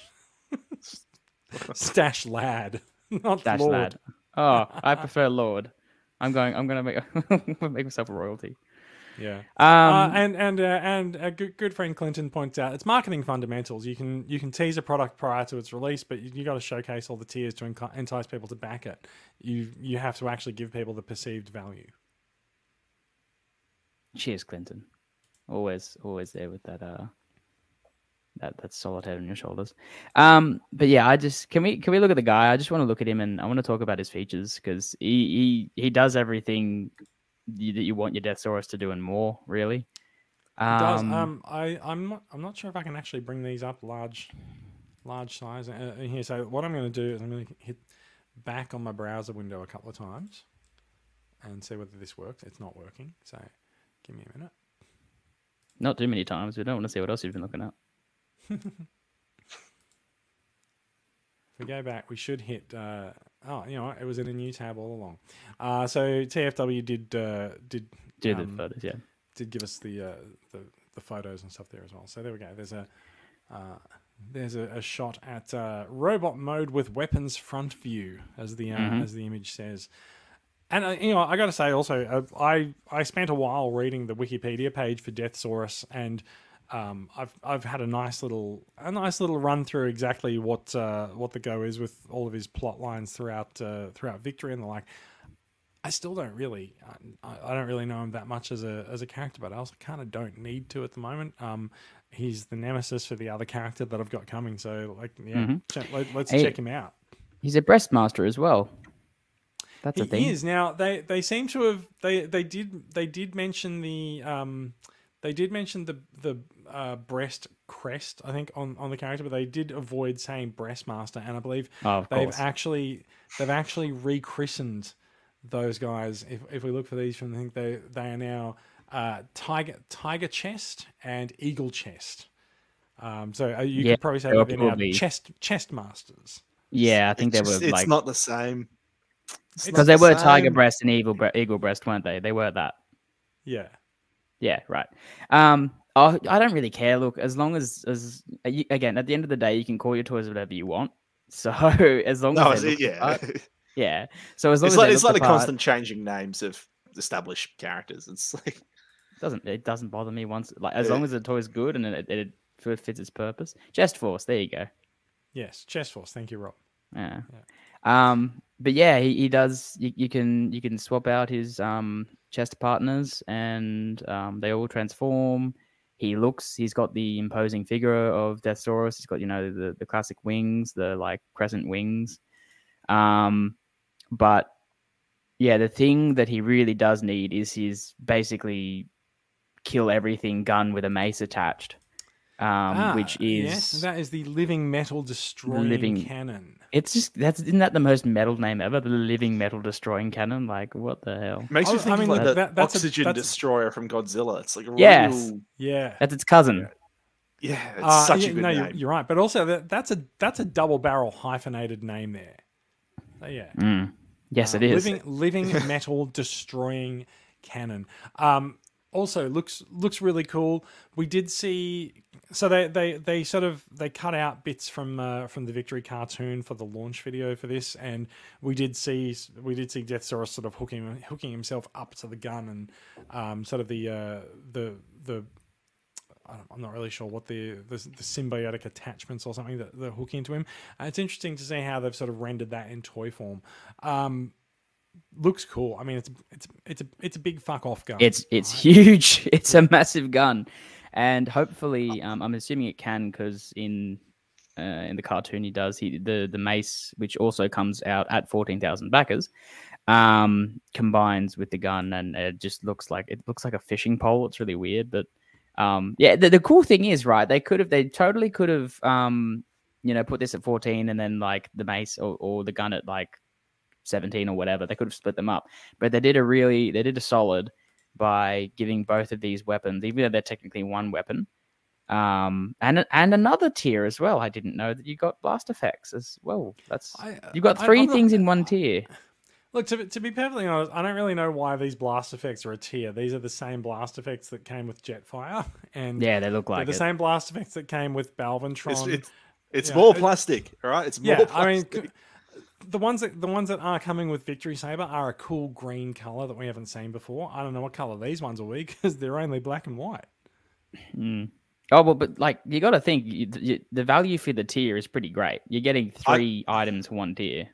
Stash lad, not Stash Lord. Lad. Oh, I prefer Lord. I'm going. I'm gonna make make myself a royalty. Yeah. Um, uh, and and uh, and a good, good friend Clinton points out it's marketing fundamentals. You can you can tease a product prior to its release, but you, you got to showcase all the tiers to enc- entice people to back it. You you have to actually give people the perceived value. cheers, Clinton. Always, always there with that. Uh, that that solid head on your shoulders. Um, but yeah, I just can we can we look at the guy? I just want to look at him and I want to talk about his features because he he he does everything you, that you want your Deathsaurus to do and more. Really. It does Um, um I I'm not I'm not sure if I can actually bring these up large large size uh, in here. So what I'm going to do is I'm going to hit back on my browser window a couple of times and see whether this works. It's not working, so give me a minute. not too many times. We don't want to see what else you've been looking at. If we go back, we should hit. Uh, oh, you know, what, it was in a new tab all along. Uh, so TFW did uh, did Do um, the photos, yeah. did give us the, uh, the the photos and stuff there as well. So there we go. There's a uh, there's a, a shot at uh, robot mode with weapons front view, as the uh, Mhm. as the image says. And uh, you know, I got to say also, uh, I I spent a while reading the Wikipedia page for Deathsaurus, and um, I've I've had a nice little a nice little run through exactly what uh, what the go is with all of his plot lines throughout uh, throughout Victory and the like. I still don't really, I, I don't really know him that much as a as a character, but I also kind of don't need to at the moment. Um, he's the nemesis for the other character that I've got coming, so like, yeah, Mhm. check, let, us Hey, check him out. He's a breastmaster as well. That's a thing. He is now. They they seem to have they they did they did mention the um they did mention the the uh, breast crest I think on on the character, but they did avoid saying breastmaster, and I believe Oh, they've course. actually they've actually rechristened those guys. If if we look for these from I think they they are now uh, tiger tiger chest and eagle chest. Um, so uh, you Yeah, could probably say they were that they're now probably- chest chest masters. Yeah, I think they just- were it's like not the same. Because they the were tiger breast and eagle bre- eagle breast, weren't they? They were that. Yeah. Yeah, right. Um, oh, I don't really care. Look, as long as as uh, you- again, at the end of the day, you can call your toys whatever you want. So as long No, as it's, they look the yeah. part- yeah. So as long It's as like it's like the the part, constant changing names of established characters. It's like doesn't it doesn't bother me once like as Yeah. long as the toy's good and it, it, it fits its purpose. Chest Force, there you go. Yes. Chest force. Thank you, Rob. Yeah. Um, but yeah, he, he does. You, you can you can swap out his um chest partners, and um, they all transform. He looks. He's got the imposing figure of Deathsaurus. He's got you know the the classic wings, the like crescent wings. Um, but yeah, the thing that he really does need is his basically kill everything gun with a mace attached. Um, which Ah, is yes, that is the living metal destroying living- cannon. it's just that's isn't that the most metal name ever? The living metal destroying cannon. Like what the hell? makes Oh, you I think mean, of like that- the that- that's a- oxygen that's- destroyer from Godzilla. It's like a Yes. real Yeah. That's its cousin. yeah. It's Uh, such yeah, a good no, name. you're, you're right, but also that, that's a that's a double barrel hyphenated name there. So, yeah, Mm. Yes, Uh, it is. living living metal destroying cannon. Um, also looks looks really cool. We did see so they they they sort of they cut out bits from uh, from the victory cartoon for the launch video for this, and we did see we did see Deathsaurus sort of hooking hooking himself up to the gun and um, sort of the uh, the the I don't- I'm not really sure what the, the the symbiotic attachments or something that they're hooking into him. Uh, it's interesting to see how they've sort of rendered that in toy form. Um, looks cool. I mean, it's it's it's a it's a big fuck off gun. It's it's right? huge. It's a massive gun, and hopefully, um, I'm assuming it can because in uh, in the cartoon he does he the the mace, which also comes out at fourteen thousand backers, um, combines with the gun, and it just looks like it looks like a fishing pole. It's really weird, but um, yeah. The, the cool thing is, right? They could have they totally could have um you know, put this at 14 and then like the mace or, or the gun at like 17 or whatever. They could have split them up, but they did a really, they did a solid by giving both of these weapons, even though they're technically one weapon. Um, and and another tier as well. I didn't know that you got blast effects as well. That's I, you got 3 I'm not- things in one tier. Look, to, be- to be perfectly honest, I don't really know why these blast effects are a tier. These are the same blast effects that came with Jetfire, and Yeah, they look like the it. same blast effects that came with It's Galvatron. it's, it's Yeah, more it- plastic, all right? It's more yeah, I mean, plastic. c- the ones that the ones that are coming with Victory Saber are a cool green color that we haven't seen before. I don't know what color these ones will be because they're only black and white. Mm. Oh well, but like you got to think you, you, the value for the tier is pretty great. You're getting I- three items one tier.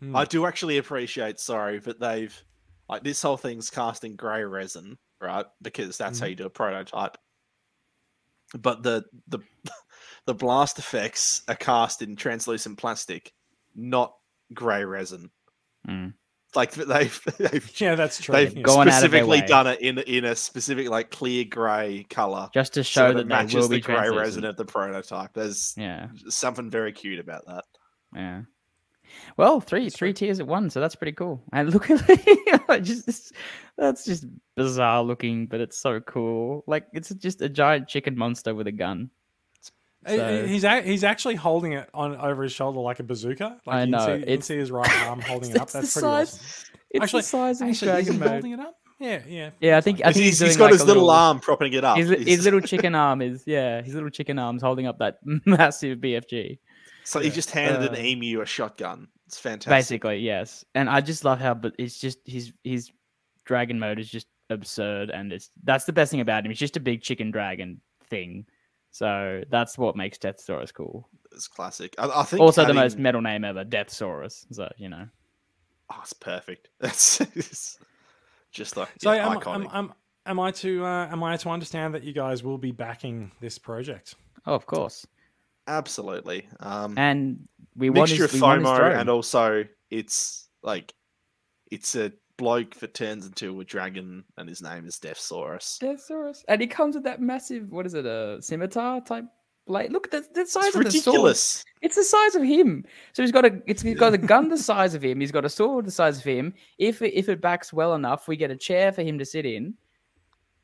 Hmm. I do actually appreciate, sorry, but they've like this whole thing's cast in grey resin, right? Because that's how you do a prototype. But the the the blast effects are cast in translucent plastic, not grey resin. Mm. Like they've they've yeah, that's true. they've yeah. Gone out of their specifically done it in in a specific like clear grey color. Just to show it that they matches will the grey resin of the prototype. There's Yeah, something very cute about that. yeah. Well, three three tiers at one, so that's pretty cool. And look at it, just that's just bizarre looking, but it's so cool. Like it's just a giant chicken monster with a gun. He- So- He's a, he's actually holding it on over his shoulder like a bazooka. Like I you know, Can see, you can see his right arm holding it up. it's the That's pretty size- awesome. It's Actually- the size of his Actually, is dragon mode. holding it up? Yeah, yeah. Yeah, I think I He's, think he's, he's, he's doing got like his a little arm propping it up. His, his little chicken arm is yeah, his little chicken arm's holding up that massive BFG. so he just handed an Uh, emu a shotgun. It's fantastic. Basically, yes. And I just love how, but it's just his his dragon mode is just absurd, and it's that's the best thing about him. He's just a big chicken dragon thing. So that's what makes Deathsaurus cool. It's classic. I, I think Also, the most metal name ever, Deathsaurus. So you know, Oh, it's perfect. That's it's just like So yeah, am, iconic. am, am, am I to uh, am I to understand that you guys will be backing this project? oh, of course. Absolutely. Um, And we want mixture his, of want his FOMO and also it's like it's a bloke that turns into a dragon and his name is Deathsaurus. Deathsaurus, and he comes with that massive, what is it, a scimitar type blade? Look at the, the size It's of the sword. It's the size of him. So he's got a it's he's got a gun the size of him. He's got a sword the size of him. If it, if it backs well enough, we get a chair for him to sit in.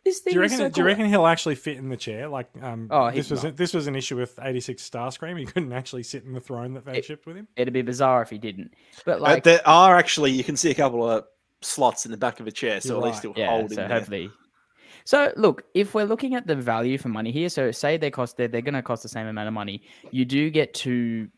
This thing Do you reckon? so do you reckon he'll actually fit in the chair? Like, um, Oh, this was no. this was an issue with eighty six Starscream. He couldn't actually sit in the throne that they It- shipped with him. It'd be bizarre if he didn't. But Uh, like, there are actually you can see a couple of slots in the back of a chair, so You're at least right. it'll yeah. hold So in there. hopefully. So look, if we're looking at the value for money here, so say they cost they're, they're going to cost the same amount of money. You do get two,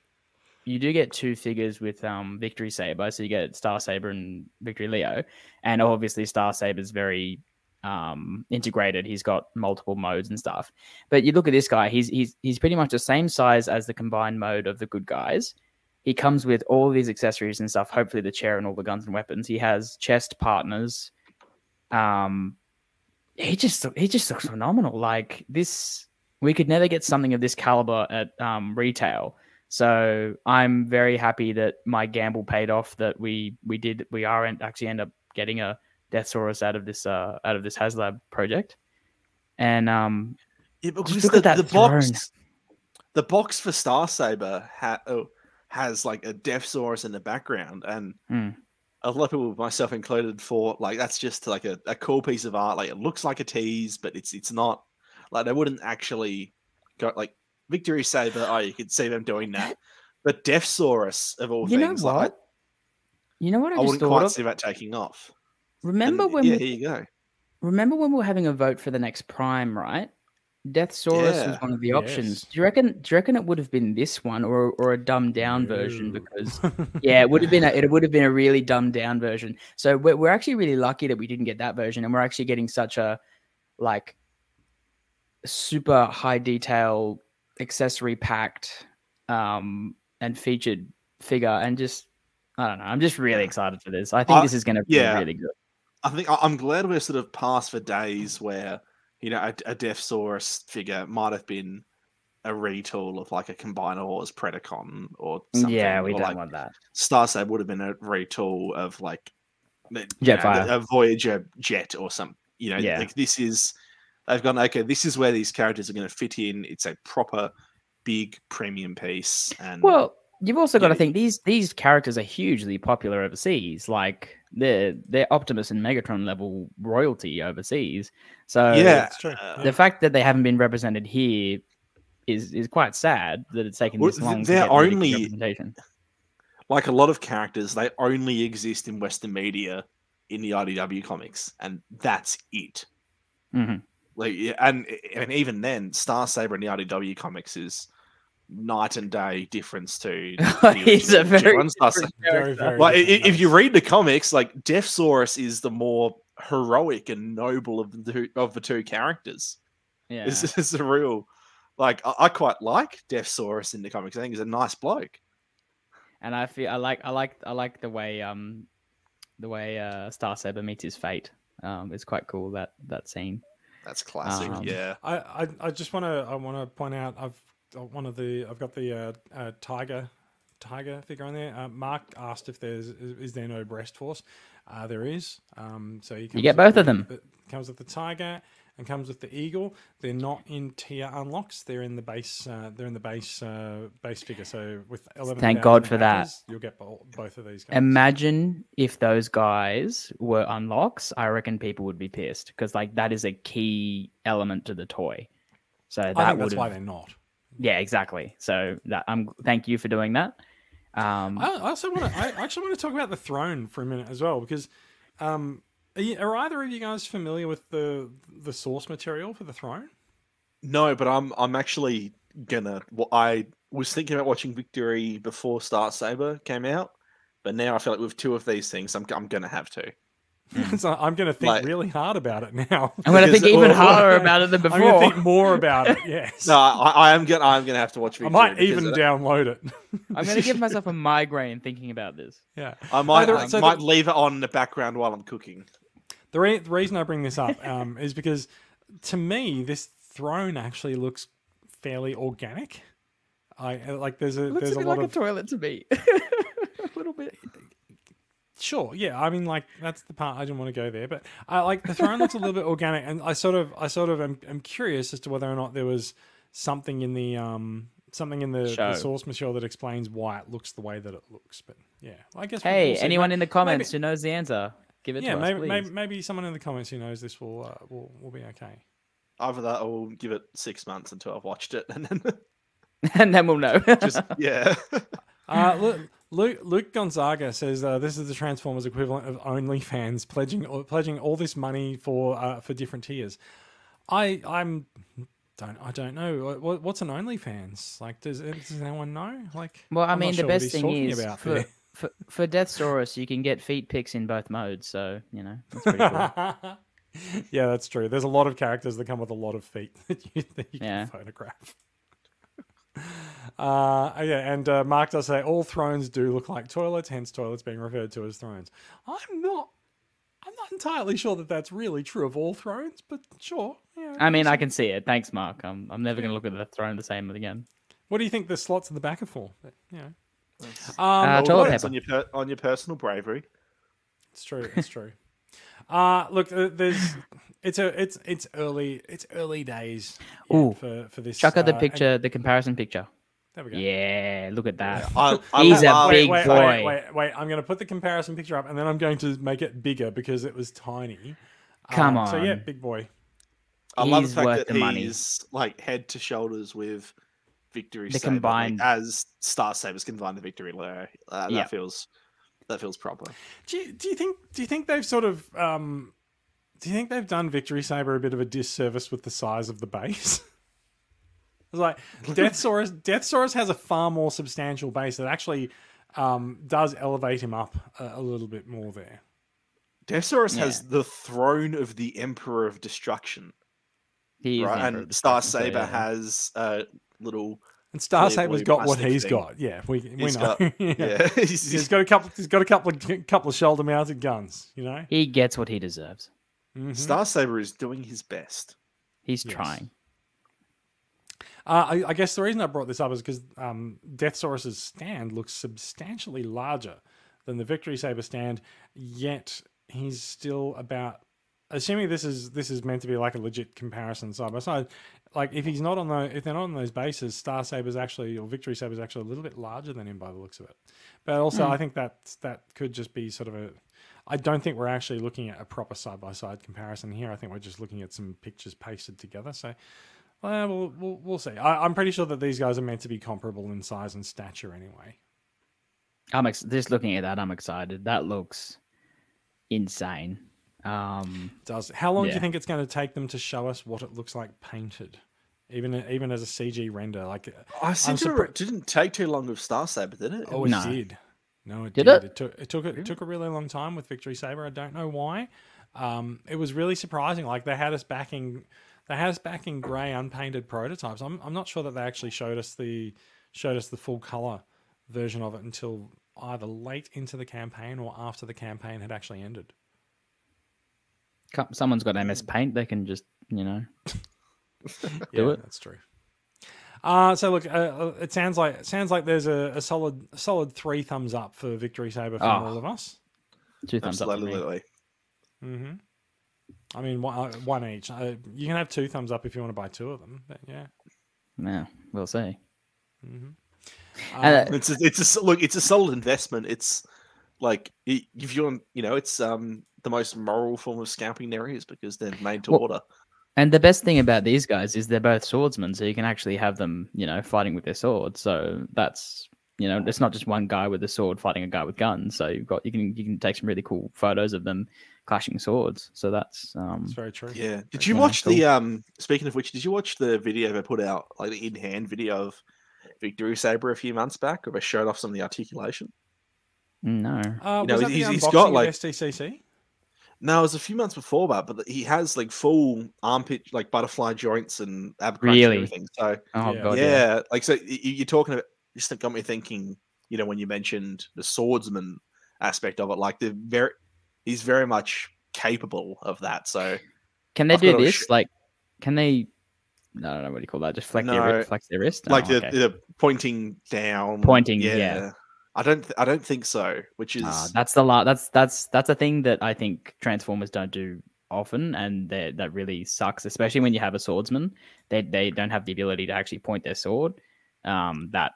you do get two figures with um Victory Saber. So you get Star Saber and Victory Leo, and obviously Star Saber's very um integrated. He's got multiple modes and stuff. But you look at this guy, he's he's he's pretty much the same size as the combined mode of the good guys. He comes with all these accessories and stuff. Hopefully, the chair and all the guns and weapons. He has chest partners. Um, he just he just looks phenomenal. Like this, we could never get something of this caliber at um, retail. So I'm very happy that my gamble paid off. That we we did we are actually end up getting a Death Deathsaurus out of this uh out of this HasLab project. And um, Yeah, but Just because look the, at that the box, the box for Star Saber ha- oh, has like a Deathsaurus in the background, and Hmm. a lot of people, myself included, thought like that's just like a, a cool piece of art. Like it looks like a tease, but it's it's not. Like they wouldn't actually go like Victory Saber. Oh, you could see them doing that, but Deathsaurus of all you know things, what? like you know what I, I, wouldn't quite of. see that taking off. Remember And, when yeah, we, here you go. remember when we were having a vote for the next Prime, right? Deathsaurus was Yeah. one of the Yes. options. Do you reckon? Do you reckon it would have been this one or or a dumbed down version? Because yeah, it would have been a, it would have been a really dumbed down version. So we're we're actually really lucky that we didn't get that version, and we're actually getting such a like super high detail accessory packed um and featured figure, and just I don't know. I'm just really excited for this. I think I- this is going to be yeah. really good. I think I'm glad we're sort of past for days where you know a, a Deathsaurus figure might have been a retool of like a Combiner Wars Predacon or something. Yeah, we or don't like want that. Star Saber would have been a retool of like Jetfire. a Voyager jet or some. You know, Yeah. like this is they've gone okay. This is where these characters are going to fit in. It's a proper big premium piece. And Well, you've also got to think these these characters are hugely popular overseas. Like they're they're Optimus and Megatron level royalty overseas. So yeah, it's true. uh, the fact that they haven't been represented here is is quite sad that it's taken Well, this long. to they're get only- representation. like a lot of characters, they only exist in Western media in the IDW comics, and that's it. Mhm. Like, and and even then, Star Saber in the IDW comics is night and day difference to. the He's a very G1 Star different Saber. Very, very Like, i- i- if you read the comics, like Deathsaurus is the more heroic and noble of the two, of the two characters. Yeah. This is a real, like, I, I quite like Deathsaurus in the comics. I think he's a nice bloke. and I feel I like I like I like the way um the way uh Star Saber meets his fate. Um, it's quite cool that that scene. That's classic. Um, yeah. I, I, I just want to I want to point out I've got one of the I've got the uh, uh, tiger tiger figure on there. Uh, Mark asked if there's is, is there no breast force. Uh, there is. Um, so you, get both of them. It comes with the tiger and comes with the eagle. They're not in tier unlocks. They're in the base. Uh, they're in the base uh, base figure. So with eleven. Thank God for that. You'll get both of these. Guys. Imagine if those guys were unlocks. I reckon people would be pissed because like that is a key element to the toy. So that I think would that's why they're not. Yeah exactly. So that I'm thank you for doing that. Um, I I also want to. I actually want to talk about the throne for a minute as well because, um, are, you, are either of you guys familiar with the the source material for the throne? No, but I'm I'm actually gonna. Well, I was thinking about watching Victory before Star Saber came out, but now I feel like with two of these things, I'm I'm gonna have to. so I'm going to think Like- really hard about it now. I'm gonna think even well, well, harder about it than before. I'm going to think more about it. Yes. No, I, I am gonna I'm gonna have to watch it. I might even it- download it. I'm gonna give myself a migraine thinking about this. yeah. I might the- I so the- might leave it on in the background while I'm cooking. The, re- the reason I bring this up um, is because to me this throne actually looks fairly organic. I uh, like there's a there's a lot like of a toilet to me. a little bit. Sure, yeah. I mean, like that's the part I didn't want to go there, but I like the throne looks a little bit organic, and I sort of, I sort of am, am curious as to whether or not there was something in the um something in the, the source material that explains why it looks the way that it looks. But yeah, I guess. Hey, we'll anyone Ma- in the comments who knows the answer, give it yeah, to us, maybe, please. maybe maybe someone in the comments who knows this will uh, will will be okay. Either that, or we'll give it six months until I've watched it, and then and then we'll know. just yeah. Uh, Luke, Luke, Luke Gonzaga says uh, this is the Transformers equivalent of OnlyFans pledging pledging all this money for uh, for different tiers. I I'm don't I don't know what, what's an OnlyFans like. Does does anyone know? Like, well, I I'm mean, the sure best thing is about for, there. for for Deathsaurus, you can get feet pics in both modes. So you know, that's pretty cool. yeah, that's true. There's a lot of characters that come with a lot of feet that you, that you Yeah. can photograph. Uh, yeah, and uh, Mark does say all thrones do look like toilets, hence toilets being referred to as thrones. I'm not, I'm not entirely sure that that's really true of all thrones, but sure. Yeah, I mean, I can see it. Thanks, Mark. I'm I'm never gonna look at the throne the same again. What do you think the slots in the back are for? But, you know. Um, Uh, All toilet paper. on your per- on your personal bravery. It's true. It's true. Uh look, uh, there's it's a it's it's early it's early days yeah, Ooh. for for this. Chuck out the uh, and- picture, the comparison picture. There we go. Yeah, look at that. I, I He's a love- big wait, boy. Wait, wait, wait. I'm going to put the comparison picture up, and then I'm going to make it bigger because it was tiny. Come Um, So yeah, big boy. I love He's the fact worth that the money. he's like head to shoulders with Victory The Saber, like, combined- as Star Sabers combine the Victory Leo. Uh, Yeah. That feels that feels proper. Do you, do you think do you think they've sort of um, do you think they've done Victory Saber a bit of a disservice with the size of the base? it's like Deathsaurus. Deathsaurus has a far more substantial base that actually um, does elevate him up a, a little bit more there. Deathsaurus Yeah. has the throne of the Emperor of Destruction, He is right? Emperor And Star Destruction, so Saber yeah. has a little. And Star Clear Saber's blue got what plastic he's thing. got. Yeah, we we He's know. got, yeah, he's, he's got a couple. He's got a couple of couple of shoulder mounted guns. You know. He gets what he deserves. Mhm. Star Saber is doing his best. He's Yes. trying. Uh, I, I guess the reason I brought this up is because um, Deathsaurus's stand looks substantially larger than the Victory Saber stand, yet he's still about assuming this is this is meant to be like a legit comparison side by side, like if he's not on the if they're not on those bases, Star Saber's actually or Victory Saber's actually a little bit larger than him by the looks of it. But also, I think that that could just be sort of a. I don't think we're actually looking at a proper side by side comparison here. I think we're just looking at some pictures pasted together. So, well, we'll we'll, we'll see. I, I'm pretty sure that these guys are meant to be comparable in size and stature anyway. I'm ex- just looking at that. I'm excited. That looks insane. Um, does. How long do you think it's going to take them to show us what it looks like painted, even even as a CG render? Like, I seem to surpri- it didn't take too long with Star Saber, did it? oh, it No. did. No, it Did did. it? took it took it took a really long time with Victory Saber. I don't know why. Um, it was really surprising. Like they had us backing, they had us backing grey unpainted prototypes. I'm I'm not sure that they actually showed us the showed us the full color version of it until either late into the campaign or after the campaign had actually ended. someone's got MS Paint. They can just, you know, yeah, it. That's true. Uh, so look, uh, uh, it sounds like it sounds like there's a, a solid solid three thumbs up for Victory Saber from Oh. all of us. two thumbs up. for me. Absolutely. hmm I mean, one, uh, one each. Uh, you can have two thumbs up if you want to buy two of them. But yeah. Yeah, we'll see. hmm And, uh, It's a, it's a s- look. It's a solid investment. It's like i- if you want, you know, it's um the most moral form of scalping there is because they're made to Well- order. And the best thing about these guys is they're both swordsmen, so you can actually have them, you know, fighting with their swords. So that's, you know, it's not just one guy with a sword fighting a guy with guns. So you've got you can you can take some really cool photos of them clashing swords. So that's um It's very true. Yeah. Did you watch cool. the um? Speaking of which, did you watch the video they put out, like the in-hand video of Victory Saber a few months back, where they showed off some of the articulation? no. Uh, You know, was that he's- the he's unboxing got, like- SDCC? No, it was a few months before that, but he has like full armpit, like butterfly joints and ab crunch Really? and everything. So Oh Yeah. god, yeah, yeah. like so y- y- you're talking about just got me thinking. You know, when you mentioned the swordsman aspect of it, like the very, he's very much capable of that. So Can they I've do this? sh- Like, can they? I don't know what do you call that. Just flex their No. wrist, flex their wrist. like Oh, the, okay. the pointing down, Pointing, yeah. I don't, th- I don't think so. Which is Ah, that's the la- That's that's that's a thing that I think Transformers don't do often, and that that really sucks. Especially when you have a swordsman, they they don't have the ability to actually point their sword. Um, that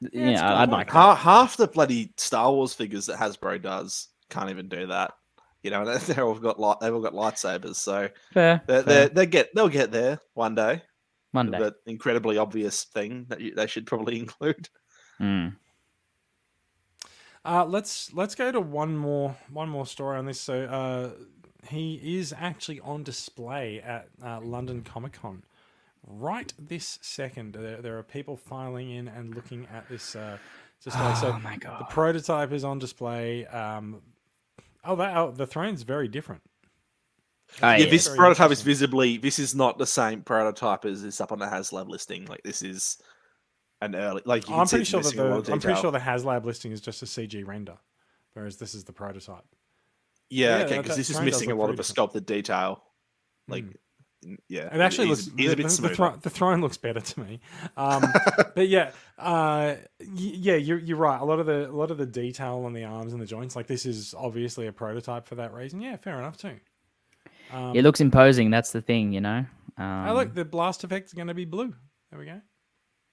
Yeah, yeah, it's a good I'd like. half, half the bloody Star Wars figures that Hasbro does can't even do that. You know, they've all got light, they've all got lightsabers, so Fair, they fair. they they get they'll get there one day. One day. That incredibly obvious thing that you, they should probably include. Mm. Uh, let's let's go to one more one more story on this. So uh, he is actually on display at uh, London Comic Con right this second. There, there are people filing in and looking at this uh, display. so Oh my the prototype is on display. Um, oh, that oh, the throne's very different. Oh, yeah, yeah. this prototype is visibly. This is not the same prototype as this up on the HasLab listing. Like this is an early. Like you can I'm pretty sure that missing a lot the I'm pretty sure the HasLab listing is just a CG render, whereas this is the prototype. Yeah, Yeah, okay, because this is missing a lot of the sculpted detail. Like, Mm. N- yeah, It actually is- looks is the, a bit the, the, smoother. the throne looks better to me. Um, but yeah, uh, yeah, you're, you're right. A lot of the a lot of the detail on the arms and the joints, like this, is obviously a prototype for that reason. Yeah, fair enough too. Um, It looks imposing. That's the thing, you know. Um, oh look, the blast effect is going to be blue. There we go.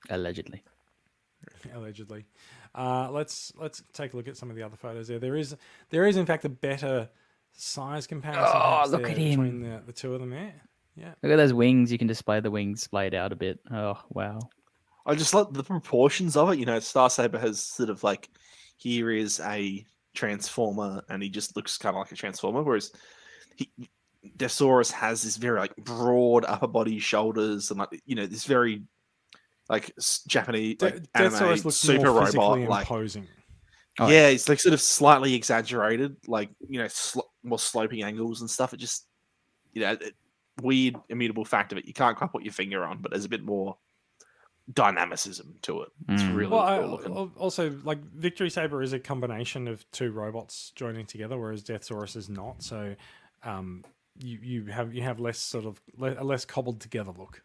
allegedly. Allegedly. Uh, let's let's take a look at some of the other photos there. There is there is in fact a better size comparison. Oh, look at him. between the, the two of them there. Yeah. Look at those wings. You can display the wings splayed out a bit. Oh wow. I just like the proportions of it. You know, Star Saber has sort of like here is a transformer, and he just looks kind of like a transformer, whereas he, Deathsaurus has this very like broad upper body, shoulders, and like you know this very like Japanese De- like, Death anime looks super more robot. Like imposing. Oh, yeah, it's like sort of slightly exaggerated, like you know, sl- more sloping angles and stuff. It just, you know, it, weird immutable fact of it. You can't quite put your finger on, but there's a bit more dynamicism to it. It's Mm. really Well, I, cool looking. also like Victory Saber is a combination of two robots joining together, whereas Deathsaurus is not. So, um, you you have you have less sort of le- a less cobbled together look.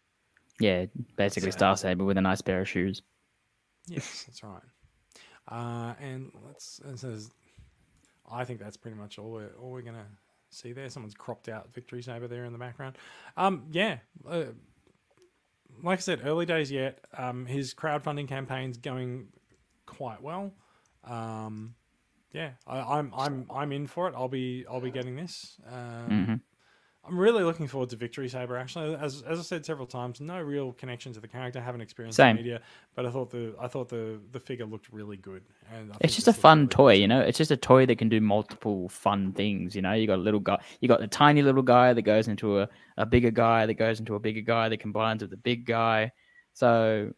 Yeah, basically So- Star Saber with a nice pair of shoes. Yes, that's right. Uh, and let's it says, I think that's pretty much all we're all we're gonna see there. Someone's cropped out Victory Saber there in the background. Um, yeah, uh, like I said, early days yet. Um, his crowdfunding campaign's going quite well. Um, yeah, I, I'm I'm I'm in for it. I'll be I'll be getting this. Um, Mhm. I'm really looking forward to Victory Saber. Actually, as as I said several times, no real connection to the character. I Haven't experienced Same. the media, but I thought the I thought the the figure looked really good. And I It's just a fun really toy, awesome. you know. It's just a toy that can do multiple fun things. You know, you got a little guy, you got the tiny little guy that goes into a, a bigger guy that goes into a bigger guy that combines with the big guy. So,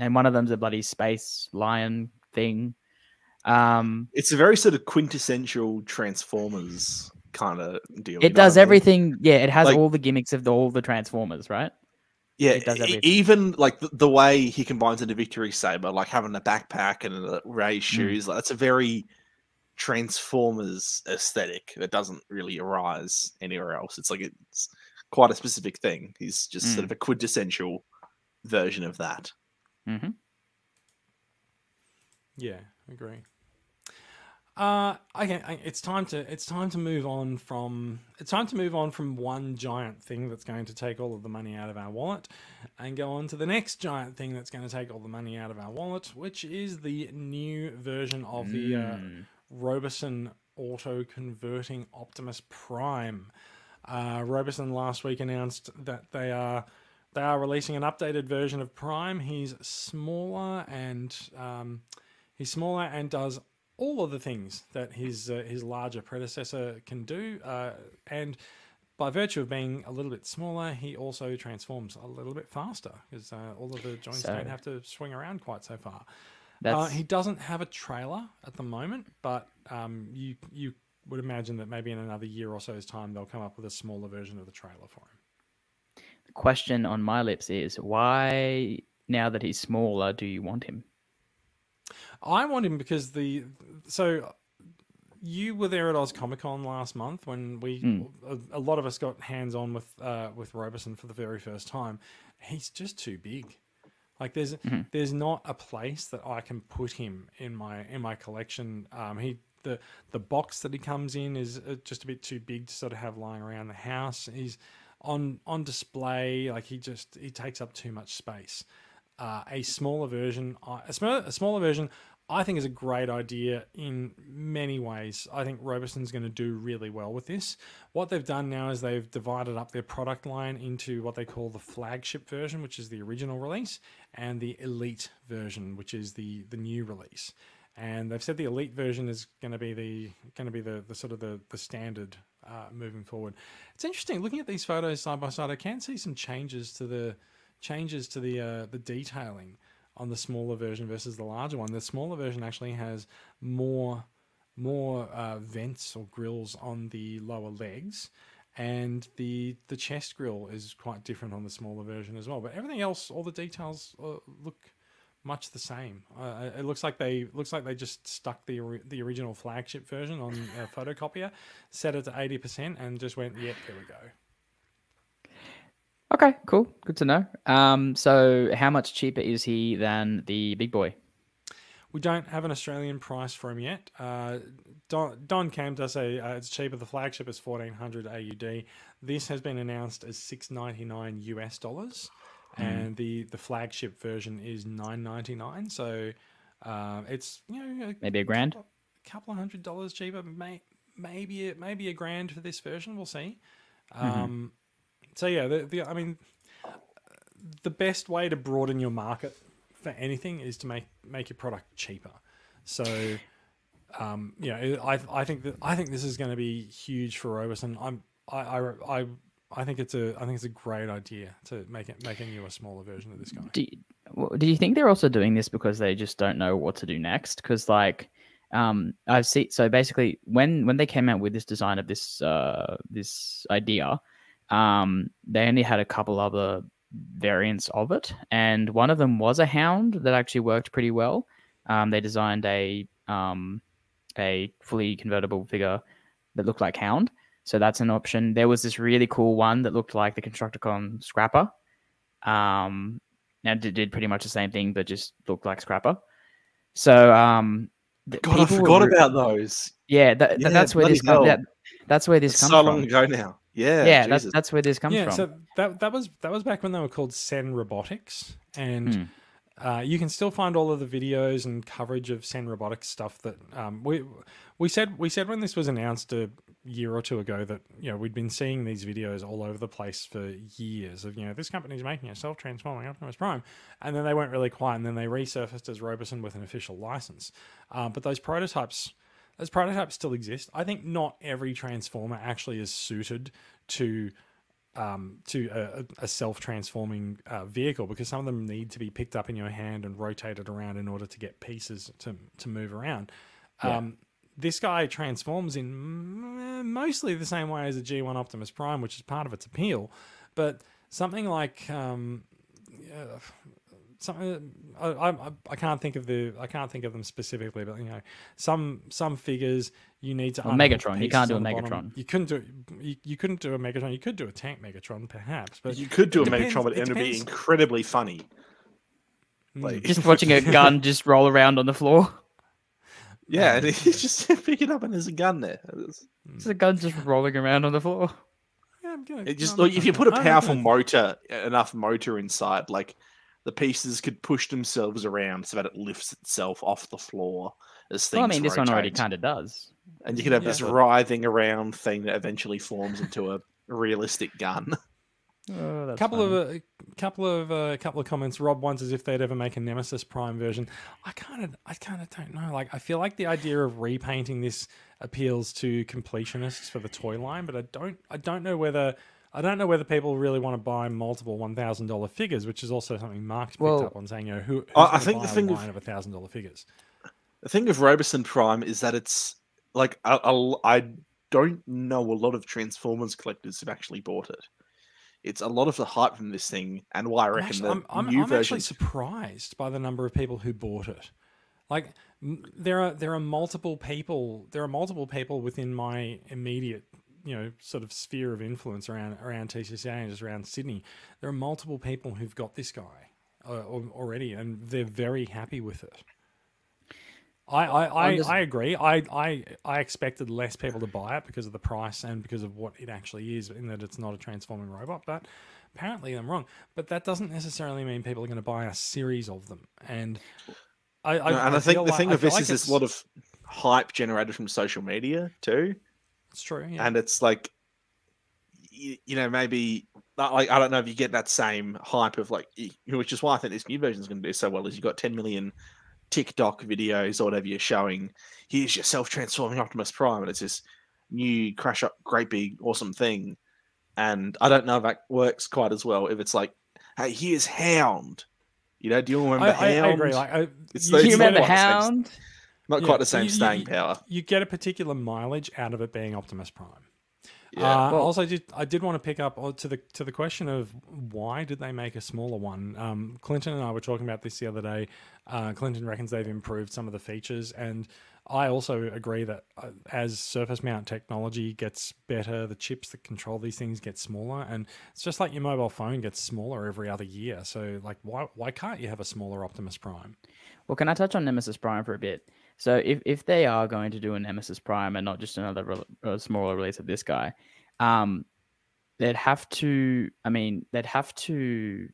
and one of them's a bloody space lion thing. Um, It's a very sort of quintessential Transformers kind of deal. it know what does I mean? everything. Yeah, it has Like- all the gimmicks of the, all the Transformers, right? Yeah, it does everything. even like the, the way he combines into Victory Saber, like having a backpack and a raised Mm. shoes, like that's a very Transformers aesthetic that doesn't really arise anywhere else. It's like it's quite a specific thing. He's just sort Mm. of a quintessential version of that. hmm Yeah, agree. Uh, okay, it's time to it's time to move on from it's time to move on from one giant thing that's going to take all of the money out of our wallet, and go on to the next giant thing that's going to take all the money out of our wallet, which is the new version of the uh, Mm. Robosen auto converting Optimus Prime. Uh, Robosen last week announced that they are they are releasing an updated version of Prime. He's smaller and um, he's smaller and does all of the things that his uh, his larger predecessor can do. Uh, and by virtue of being a little bit smaller, he also transforms a little bit faster because uh, all of the joints So- don't have to swing around quite so far. That's Uh, he doesn't have a trailer at the moment, but um, you you would imagine that maybe in another year or so's time they'll come up with a smaller version of the trailer for him. the question on my lips is why now that he's smaller do you want him? I want him because the so you were there at Oz Comic Con last month when we Mm. a, a lot of us got hands on with uh, with Robosen for the very first time. He's just too big. Like there's Mhm. there's not a place that I can put him in my in my collection. Um, he the the box that he comes in is uh, just a bit too big to sort of have lying around the house. He's on on display like he just he takes up too much space. Uh, a smaller version, a smaller, a smaller version, I think is a great idea in many ways. I think Robosen's going to do really well with this. What they've done now is they've divided up their product line into what they call the flagship version, which is the original release, and the elite version, which is the the new release. And they've said the elite version is going to be the going to be the, the sort of the the standard uh, moving forward. It's interesting looking at these photos side by side. I can see some changes to the changes to the uh, the detailing on the smaller version versus the larger one. The smaller version actually has more more uh, vents or grills on the lower legs, and the the chest grill is quite different on the smaller version as well. But everything else, all the details uh, look much the same. Uh, it looks like they looks like they just stuck the the original flagship version on a photocopier, set it to eighty percent, and just went, "Yep, there we go." Okay, cool. Good to know. Um, so how much cheaper is he than the big boy? We don't have an Australian price for him yet. Uh, Don, Don Cam does say uh, it's cheaper. The flagship is fourteen hundred AUD. This has been announced as six ninety nine US dollars, and the the flagship version is nine ninety nine. So uh, it's you know a Maybe a grand? couple, couple of hundred dollars cheaper. May, maybe a, maybe a grand for this version. We'll see. Um, so yeah, the, the I mean, the best way to broaden your market for anything is to make make your product cheaper. So, um, you know, I I think that I think this is going to be huge for Robosen. I'm I, I I I think it's a I think it's a great idea to make it make a smaller version of this guy. Do you, do you think they're also doing this because they just don't know what to do next? Because like, um, I've seen so basically when when they came out with this design of this uh this idea, um, they only had a couple other variants of it, and one of them was a hound that actually worked pretty well. Um, they designed a um a fully convertible figure that looked like hound. So that's an option. There was this really cool one that looked like the Constructicon Scrapper. Um, and it did pretty much the same thing, but just looked like Scrapper. So um, God, I people were forgot about those. Yeah, that, Yeah, that's where this bloody com- hell. that, that's where this It's comes so from. long ago now. Yeah, yeah, that's Jesus. that's where this comes from. yeah, from. so that that was that was back when they were called Sen Robotics, and Hmm. uh, you can still find all of the videos and coverage of Sen Robotics stuff that um, we we said we said when this was announced a year or two ago that you know we'd been seeing these videos all over the place for years of you know this company's making a self-transforming Optimus Prime, and then they went really quiet, and then they resurfaced as Robosen with an official license, uh, but those prototypes. Those prototypes still exist. I think not every transformer actually is suited to um, to a, a self transforming uh, vehicle because some of them need to be picked up in your hand and rotated around in order to get pieces to, to move around. Um, this guy transforms in mostly the same way as a G1 Optimus Prime, which is part of its appeal. But something like um, uh, something I, I, I can't think of the I can't think of them specifically, but you know some some figures you need to Well, unhook Megatron, you can't do on a the bottom. Megatron. You couldn't do you, you couldn't do a Megatron. You could do a tank Megatron, perhaps, but you could do a depends- Megatron, but it it would be incredibly funny. Mm. Like, Just watching a gun just roll around on the floor. yeah, and he's just pick it up and there's a gun there. It's- It's a gun just rolling around on the floor. Yeah, I'm gonna- It just I'm like if you put a I'm not powerful motor, enough motor inside, like the pieces could push themselves around so that it lifts itself off the floor as things. Well, I mean, this one already kind of does. and you could have Yeah, this but- writhing around thing that eventually forms into a realistic gun. Oh, couple funny. of a couple of uh, couple of comments. Rob wants wonders if they'd ever make a Nemesis Prime version. I kind of I kind of don't know. Like I feel like the idea of repainting this appeals to completionists for the toy line, but I don't I don't know whether. I don't know whether people really want to buy multiple one thousand dollar figures, which is also something Mark's picked Well- up on saying, you know, who, I- I think the thing a line of a thousand dollar figures. The thing of Robosen Prime is that it's like I I I don't know a lot of Transformers collectors who've actually bought it. It's a lot of the hype from this thing, and why I reckon actually, the I'm, I'm, new I'm actually surprised by the number of people who bought it. Like m- there are there are multiple people there are multiple people within my immediate you know sort of sphere of influence around around TCCA and just around Sydney. There are multiple people who've got this guy uh, already, and they're very happy with it. I, I, I, just- I agree. I, I I expected less people to buy it because of the price and because of what it actually is, in that it's not a transforming robot. But apparently I'm wrong. But that doesn't necessarily mean people are going to buy a series of them. And I, I and I, think the like- thing I of this like is there's it's- a lot of hype generated from social media too, It's true. Yeah. and it's like, you, you know, maybe like I don't know if you get that same hype of like, which is why I think this new version is going to do so well. Is you got 10 million TikTok videos or whatever you're showing. Here's your self-transforming Optimus Prime, and it's this new crash up, great big, awesome thing. And I don't know if that works quite as well if it's like, hey, here's Hound. You know, do you remember I, I, Hound? I agree. Like, I, you, you remember Hound? Not yeah, quite the same you- you- staying you- power. You get a particular mileage out of it being Optimus Prime. Yeah. Uh, Well- also, did, I did want to pick up on- to the to the question of why did they make a smaller one? Um, Clinton and I were talking about this the other day. Uh, Clinton reckons they've improved some of the features, and I also agree that uh, as surface mount technology gets better, the chips that control these things get smaller, and it's just like your mobile phone gets smaller every other year. So, like, why why can't you have a smaller Optimus Prime? Well, can I touch on Nemesis Prime for a bit? So, if, if they are going to do a Nemesis Prime and not just another a smaller release of this guy, um, they'd have to. I mean, they'd have to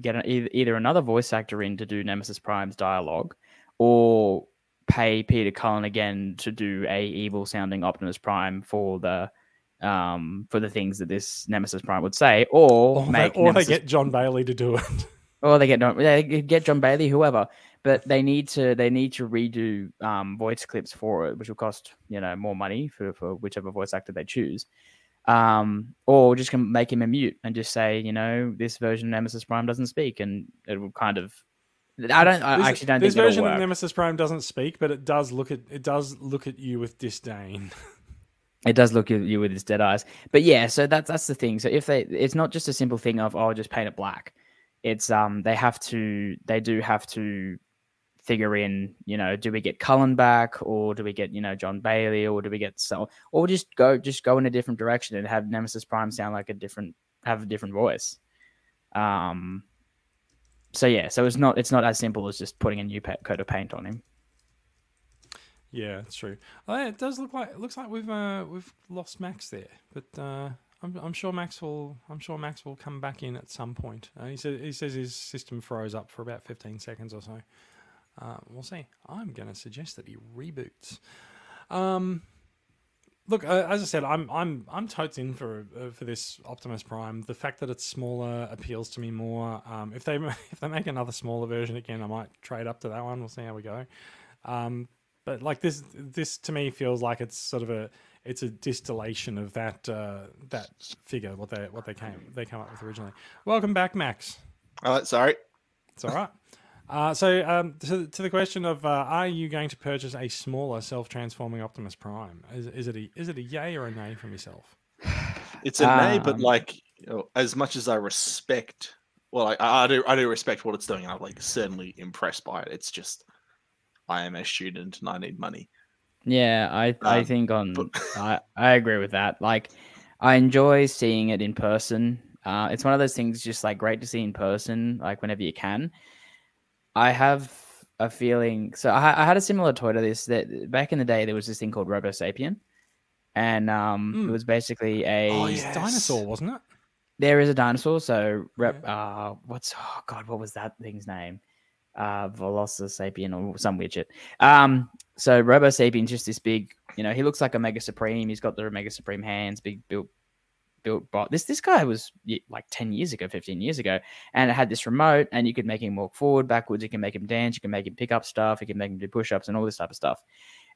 get an, either, either another voice actor in to do Nemesis Prime's dialogue, or pay Peter Cullen again to do a evil sounding Optimus Prime for the um for the things that this Nemesis Prime would say, or, Or, they, make or they get John Bailey to do it. or they get they get John Bailey, whoever, but they need to they need to redo um, voice clips for it, which will cost you know more money for, for whichever voice actor they choose, um, or just can make him a mute and just say you know this version of Nemesis Prime doesn't speak, and it will kind of. I don't. I This- actually don't this version of Nemesis Prime doesn't speak, but it does look at it does look at you with disdain. It does look at you with its dead eyes. But yeah, so that's that's the thing. So if they it's not just a simple thing of oh just paint it black. It's um they have to they do have to figure in, you know, do we get Cullen back or do we get, you know, John Bailey or do we get so or just go just go in a different direction and have Nemesis Prime sound like a different have a different voice. Um so yeah, so it's not it's not as simple as just putting a new coat of paint on him. Yeah, it's true. Oh, it does look like it looks like we've uh, we've lost Max there, but uh, I'm I'm sure Max will I'm sure Max will come back in at some point. Uh, he said he says his system froze up for about 15 seconds or so. Uh, we'll see. I'm going to suggest that he reboots. Um, look, uh, as I said, I'm I'm I'm totes in for uh, for this Optimus Prime. The fact that it's smaller appeals to me more. Um, if they if they make another smaller version again, I might trade up to that one. We'll see how we go. Um, but like this this to me feels like it's sort of a it's a distillation of that uh, that figure what they what they came they came up with originally. Welcome back, Max. Oh, sorry. It's all right. Uh, so, um, to, to the question of, uh, are you going to purchase a smaller self-transforming Optimus Prime? Is, is it a is it a yay or a nay from yourself? It's a nay, but Um, like you know, as much as I respect, well, I, I do I do respect what it's doing. and I'm like certainly impressed by it. It's just I am a student and I need money. Yeah, I I Um, think on but- I I agree with that. Like, I enjoy seeing it in person. Uh, it's one of those things just like great to see in person, like whenever you can. I have a feeling. So I, I had a similar toy to this. That back in the day there was this thing called Robo Sapien, and um, Mm. it was basically a Oh, yes. dinosaur, wasn't it? there is a dinosaur. So rep, uh, what's oh god, what was that thing's name? Uh, Velociraptor or some weird shit. Um, so Robo Sapien's just this big, you know, he looks like a Mega Supreme. He's got the Mega Supreme hands, big built, built bot. This this guy was like ten years ago, fifteen years ago, and it had this remote, and you could make him walk forward, backwards. You can make him dance. You can make him pick up stuff. You can make him do push ups and all this type of stuff.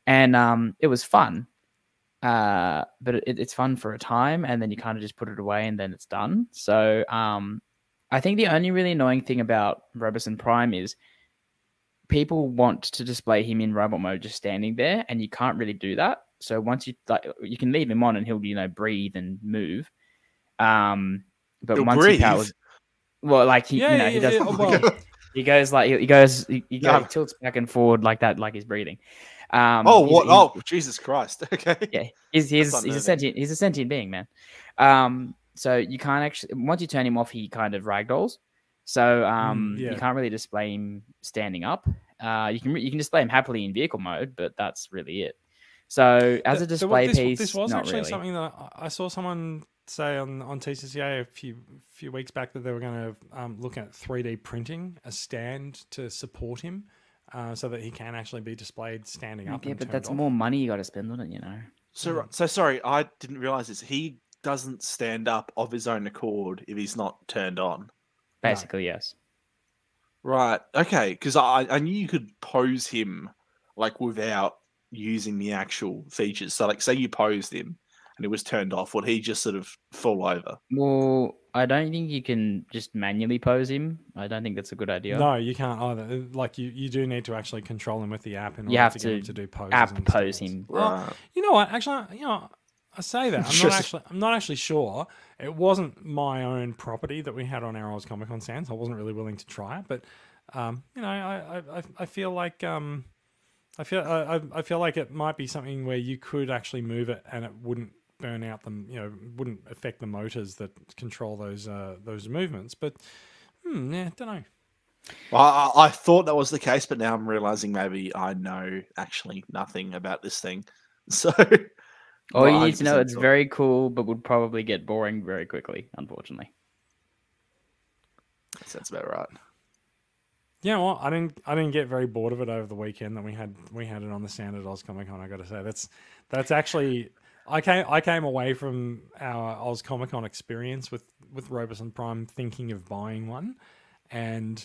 And um, it was fun. Uh, but it, it's fun for a time, and then you kind of just put it away, and then it's done. So um, I think the only really annoying thing about Robosen Prime is people want to display him in robot mode just standing there, and you can't really do that. So once you like, you can leave him on, and he'll you know breathe and move. Um, but He'll once breathe? he powers, well, like he, Yeah, you know, yeah, he does. yeah, well, He goes like he he goes, he, he, No. goes, tilts back and forward like that, like he's breathing. Um, oh, what? he's- Oh, Jesus Christ. Okay. yeah, he's he's, he's a sentient he's a sentient being, man. Um, so you can't actually once you turn him off, he kind of ragdolls. So um, yeah. you can't really display him standing up. Uh, you can you can display him happily in vehicle mode, but that's really it. So as a Th- there wa- display this, piece, this was not actually really. something that I, I saw someone say on on TCCA a few few weeks back that they were going to um, look at 3D printing a stand to support him, uh, so that he can actually be displayed standing up. Yeah, and but that's off. more money you got to spend on it, you know. So, Mm. so sorry, I didn't realize this. He doesn't stand up of his own accord if he's not turned on. Basically, yes. Right. Okay. Because I, I knew you could pose him like without using the actual features. So, like, say you posed him and it was turned off, would he just sort of fall over? Well, I don't think you can just manually pose him. I don't think that's a good idea. No, you can't either. Uh, Like you, you do need to actually control him with the app in You order have to, get him to to do poses. app and pose stands. him. Well, Right. You know what? Actually, you know, I say that I'm not actually. I'm not actually sure. It wasn't my own property that we had on our Oz Comic Con stands. I wasn't really willing to try it, but um, you know, I, I, I- I feel like um, I feel I, I- I feel like it might be something where you could actually move it and it wouldn't burn out them. You know, wouldn't affect the motors that control those uh, those movements. But hmm, yeah, don't know. Well, I, I thought that was the case, but now I'm realizing maybe I know actually nothing about this thing. So, All you need to know it's sure. very cool, but would probably get boring very quickly, unfortunately. That sounds about right. Yeah, well, I didn't. I didn't get very bored of it over the weekend that we had. We had it on the stand at Oz Comic Con. I got to say, that's that's actually. I came. I came away from our Oz Comic Con experience with with Robosen Prime thinking of buying one, and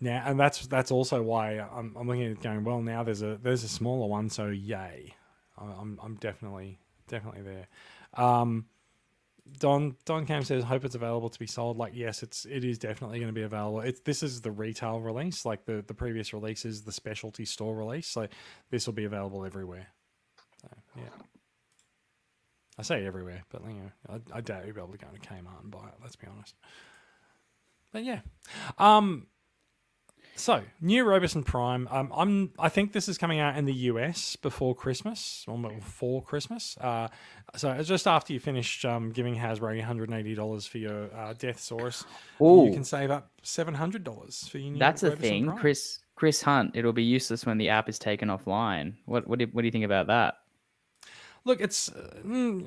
now and that's that's also why I'm, I'm looking at it going. Well, now there's a there's a smaller one, so yay! I'm I'm definitely definitely there. Um, Don Don Cam says, "Hope it's available to be sold." Like, yes, it's it is definitely going to be available. It's this is the retail release. Like the the previous release is the specialty store release. So this will be available everywhere. So yeah, I say everywhere, but you know, I, I doubt you'll be able to go to Kmart and buy it. Let's be honest. But yeah, um, so new Robosen Prime. Um, I'm I think this is coming out in the US before Christmas or before Christmas. Uh, so it's just after you finish um, giving Hasbro 180 dollars for your uh, Deathsaurus, you can save up 700 dollars for your new. That's a thing. Prime. Chris Chris Hunt, it'll be useless when the app is taken offline. What what do, what do you think about that? Look, it's uh, mm,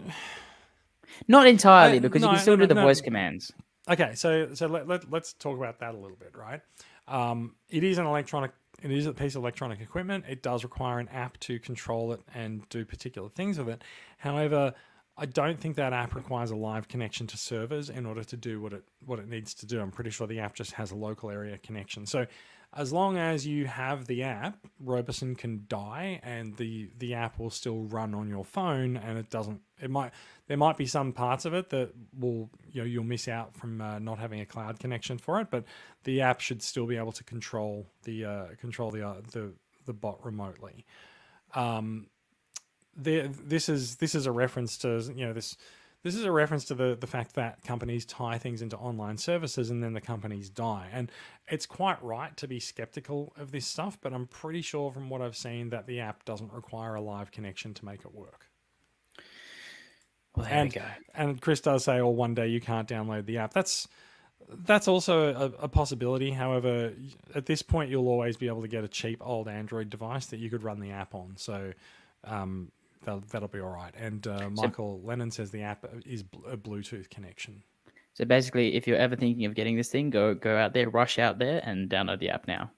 Not entirely, I- because no, you can still no, do the no. voice commands. okay. So so let, let let's talk about that a little bit, right? Um, it is an electronic. It is a piece of electronic equipment. It does require an app to control it and do particular things with it. However, I don't think that app requires a live connection to servers in order to do what it what it needs to do. I'm pretty sure the app just has a local area connection. So as long as you have the app, Robosen can die and the the app will still run on your phone and it doesn't it might there might be some parts of it that will you know you'll miss out from uh, not having a cloud connection for it, but the app should still be able to control the uh, control the uh, the the bot remotely. Um, there, this is this is a reference to you know this this is a reference to the the fact that companies tie things into online services and then the companies die. And it's quite right to be skeptical of this stuff but i'm pretty sure from what i've seen that the app doesn't require a live connection to make it work. Well, there and we go. and chris does say oh one day you can't download the app. That's that's also a, a possibility. However at this point you'll always be able to get a cheap old android device that you could run the app on. So um, that'll, that'll be all right. And uh, Michael Lennon says the app is a Bluetooth connection. So basically, if you're ever thinking of getting this thing, go go out there, rush out there, and download the app now.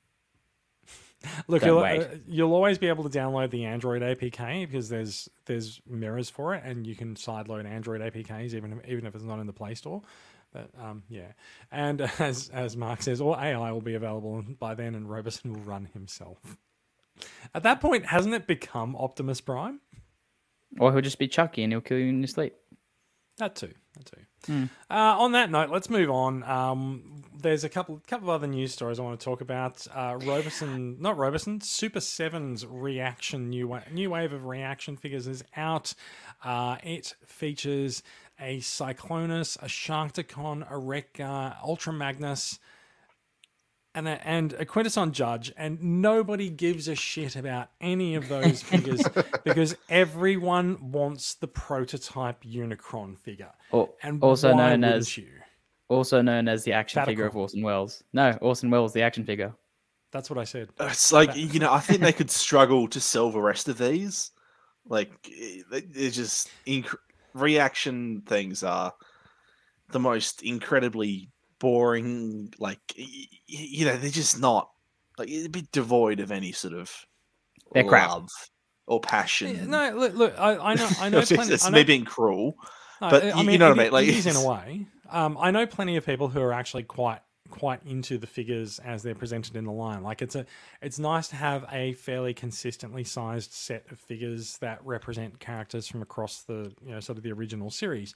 Look, you'll, uh, you'll always be able to download the Android APK because there's there's mirrors for it, and you can sideload Android APKs even if, even if it's not in the Play Store. But um, yeah, and as as Mark says, all AI will be available by then, and Robosen will run himself. At that point, hasn't it become Optimus Prime? Or he'll just be Chucky and he'll kill you in your sleep. That too. That too. Uh, on that note, let's move on. Um, there's a couple couple of other news stories I want to talk about. Uh, Robosen, not Robosen, Super Seven's reaction new wa- new wave of reaction figures is out. Uh, it features a Cyclonus, a Sharkticon, a Wreck-Gar, Ultra Magnus, and a, and a Quintesson Judge, and nobody gives a shit about any of those figures because everyone wants the prototype Unicron figure. Or, And also known as you? also known as the action figure of Orson Welles. No, Orson Welles, the action figure. That's what I said. Uh, it's like you know, I think they could struggle to sell the rest of these. Like they- they're just inc- reaction things are the most incredibly boring. Like you know, they're just not like a bit devoid of any sort of They're crap. love or passion. No, look, look I, I know, I know it's, plenty. it's I me being cruel. no, but I you- you know what I mean, like, it is in a way. Um, I know plenty of people who are actually quite quite into the figures as they're presented in the line. Like it's a, it's nice to have a fairly consistently sized set of figures that represent characters from across the, you know, sort of the original series.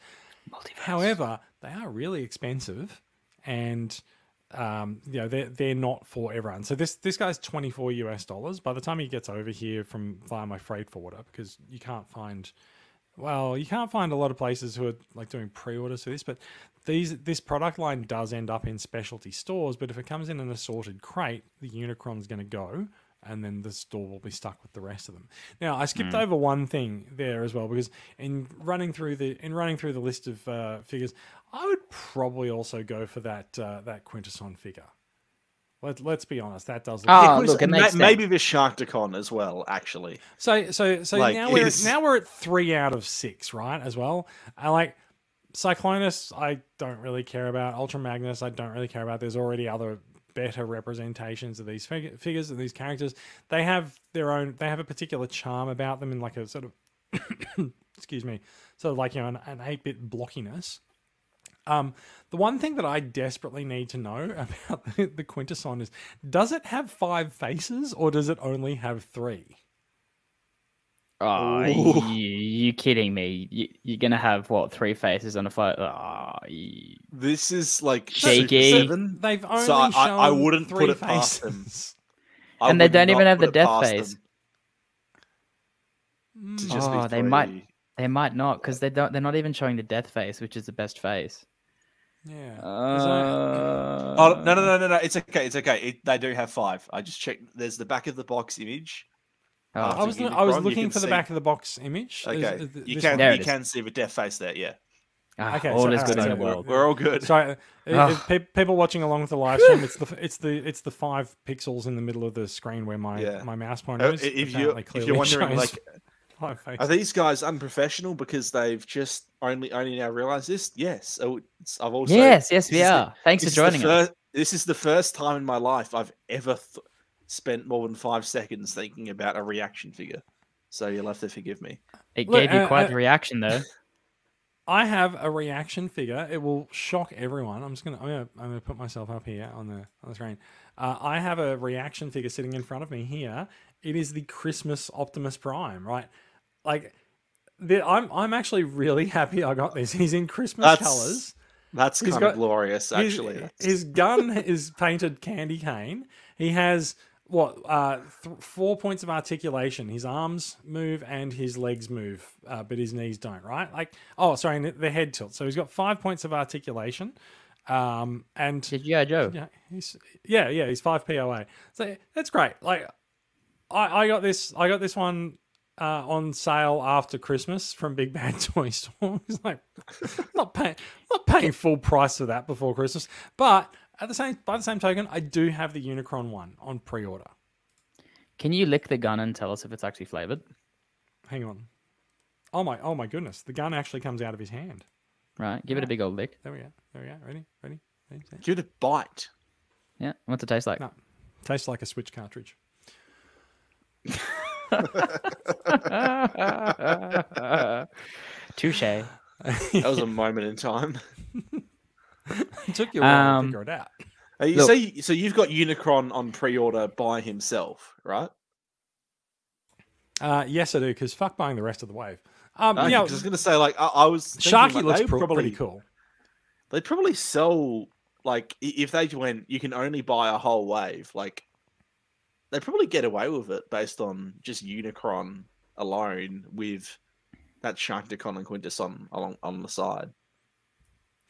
However, they are really expensive, and um, you know they're they're not for everyone. So this this guy's twenty four US dollars. By the time he gets over here from via my freight forwarder, because you can't find, well, you can't find a lot of places who are like doing pre orders for this. But these this product line does end up in specialty stores. But if it comes in an assorted crate, the Unicron's going to go. And then the store will be stuck with the rest of them. Now, I skipped over one thing there as well because in running through the in running through the list of uh, figures, I would probably also go for that uh, that Quintesson figure. Let, let's be honest, that does. Look Yeah, Chris, look, it ma- makes sense. maybe the Sharkticon as well. Actually, So so so Like, now we're is- now we're at three out of six, right? As well. I like Cyclonus. I don't really care about Ultra Magnus. I don't really care about. There's already other better representations of these fig- figures and these characters. They have their own. They have a particular charm about them, and like a sort of excuse me, sort of like you know an, an eight bit blockiness. Um, the one thing that I desperately need to know about the, the Quintesson is: does it have five faces or does it only have three? Oh, Ooh. you, you kidding me? You, you're gonna have what three faces on a fight? Oh, you- this is like Shaky. Super Seven. They've only So I- I- shown I wouldn't put three it past them. faces. And they don't even have the death face. them to just be Oh, they might- they might not because they don't. They're not even showing the death face, which is the best face. Yeah. 'Cause Uh, Oh no no no no no! It's okay. It's okay. It, they do have five. I just checked. There's the back of the box image. oh, I, I was Unicron, I was looking can for the see- back of the box image. Okay, is th- you can you it is. can see the death face there. Yeah. Ah, Okay, all so- is good in alright, the world. We're all good. Sorry, if- if people watching along with the live stream, it's the it's the it's the five pixels in the middle of the screen where my Yeah. my mouse pointer Uh, is. if you if you're wondering, shows like, my face. are these guys unprofessional because they've just only only now realised this? Yes. Oh, it's, I've also yes, yes, we this is the- are. Thanks for this is joining us. fir- This is the first time in my life I've ever th- spent more than five seconds thinking about a reaction figure. So you'll have to forgive me. It Look, gave you uh, quite uh, the reaction, though. I have a reaction figure. It will shock everyone. I'm just gonna I'm gonna I'm gonna put myself up here on the on the screen. Uh, I have a reaction figure sitting in front of me here. It is the Christmas Optimus Prime, right? Like, the, I'm I'm actually really happy I got this. He's in Christmas That's colors. That's He's kind got- of glorious, actually. That's- His, gun is painted candy cane. He has what uh, th- four points of articulation. His arms move and his legs move, uh, but his knees don't. Right? Like oh, sorry, and the head tilt. So he's got five points of articulation. Um, and Did you, Joe? yeah, he's yeah, yeah, he's five POA. So that's great. Like I, I got this I got this one uh, on sale after Christmas from Big Bad Toy Store. It's like I'm not paying not paying full price for that before Christmas. But at the same by the same token, I do have the Unicron one on pre-order. Can you lick the gun and tell us if it's actually flavored? Hang on. Oh my oh my goodness. The gun actually comes out of his hand. Right, give it a big old lick. There we go. There we go. Ready? Ready? Ready? Set. Give it a bite. Yeah, what's it taste like? No. Tastes like a Switch cartridge. Touche. That was a moment in time. It took you a while Um, to figure it out. Uh, you Look- say so you've got Unicron on pre-order by himself, right? Uh, yes, I do, because fuck buying the rest of the wave. Um, Okay, yeah, 'cause I was going to say like I, I was thinking, Sharky like, looks they pro- probably, pretty cool. They'd probably sell like if they went, you can only buy a whole wave. Like they'd probably get away with it based on just Unicron alone with that Sharkticon and Quintesson along on the side.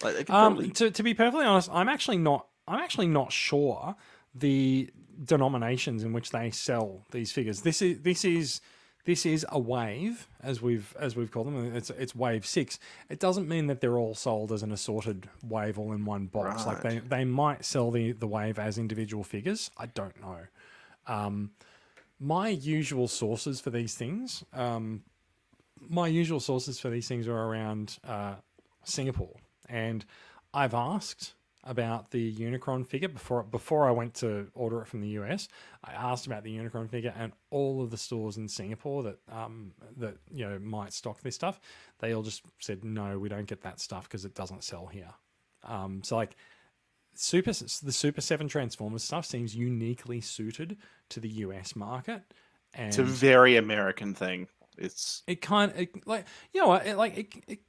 Like they probably Um, to, to be perfectly honest, I'm actually not. I'm actually not sure the denominations in which they sell these figures. This is this is this is a wave, as we've as we've called them. It's it's wave six. It doesn't mean that they're all sold as an assorted wave all in one box. Like they they might sell the the wave as individual figures. I don't know. Um, my usual sources for these things, um, my usual sources for these things are around uh, Singapore, and I've asked about the Unicron figure before before I went to order it from the US. I asked about the Unicron figure, and all of the stores in Singapore that um, that you know might stock this stuff, they all just said no, we don't get that stuff because it doesn't sell here. Um, so like super the Super Seven Transformers stuff seems uniquely suited to the US market, and it's a very American thing. It's it kind of like you know what it, like it, it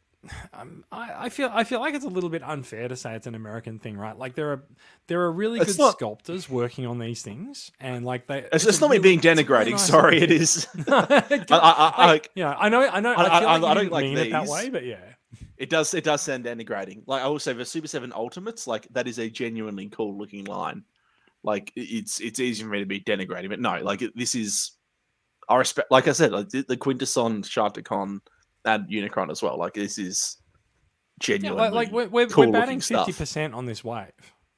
um, I, I feel I feel like it's a little bit unfair to say it's an American thing, right? Like there are there are really It's good not- sculptors working on these things, and like they. it's, a it's not me being it's really denigrating. nice- Sorry, it is. I, I- I- I like- yeah, I know, I know. I, I- I- like I don't didn't like mean it that way, but yeah, It does. It does sound denigrating. Like I will say, the Super Seven Ultimates, like that is a genuinely cool looking line. Like it's it's easy for me to be denigrating, but no, like it- this is. I respect. Like I said, like the, the Quintesson, Sharkticon, and Unicron as well. Like this is yeah, like, like we're, we're, cool we're batting fifty percent on this wave.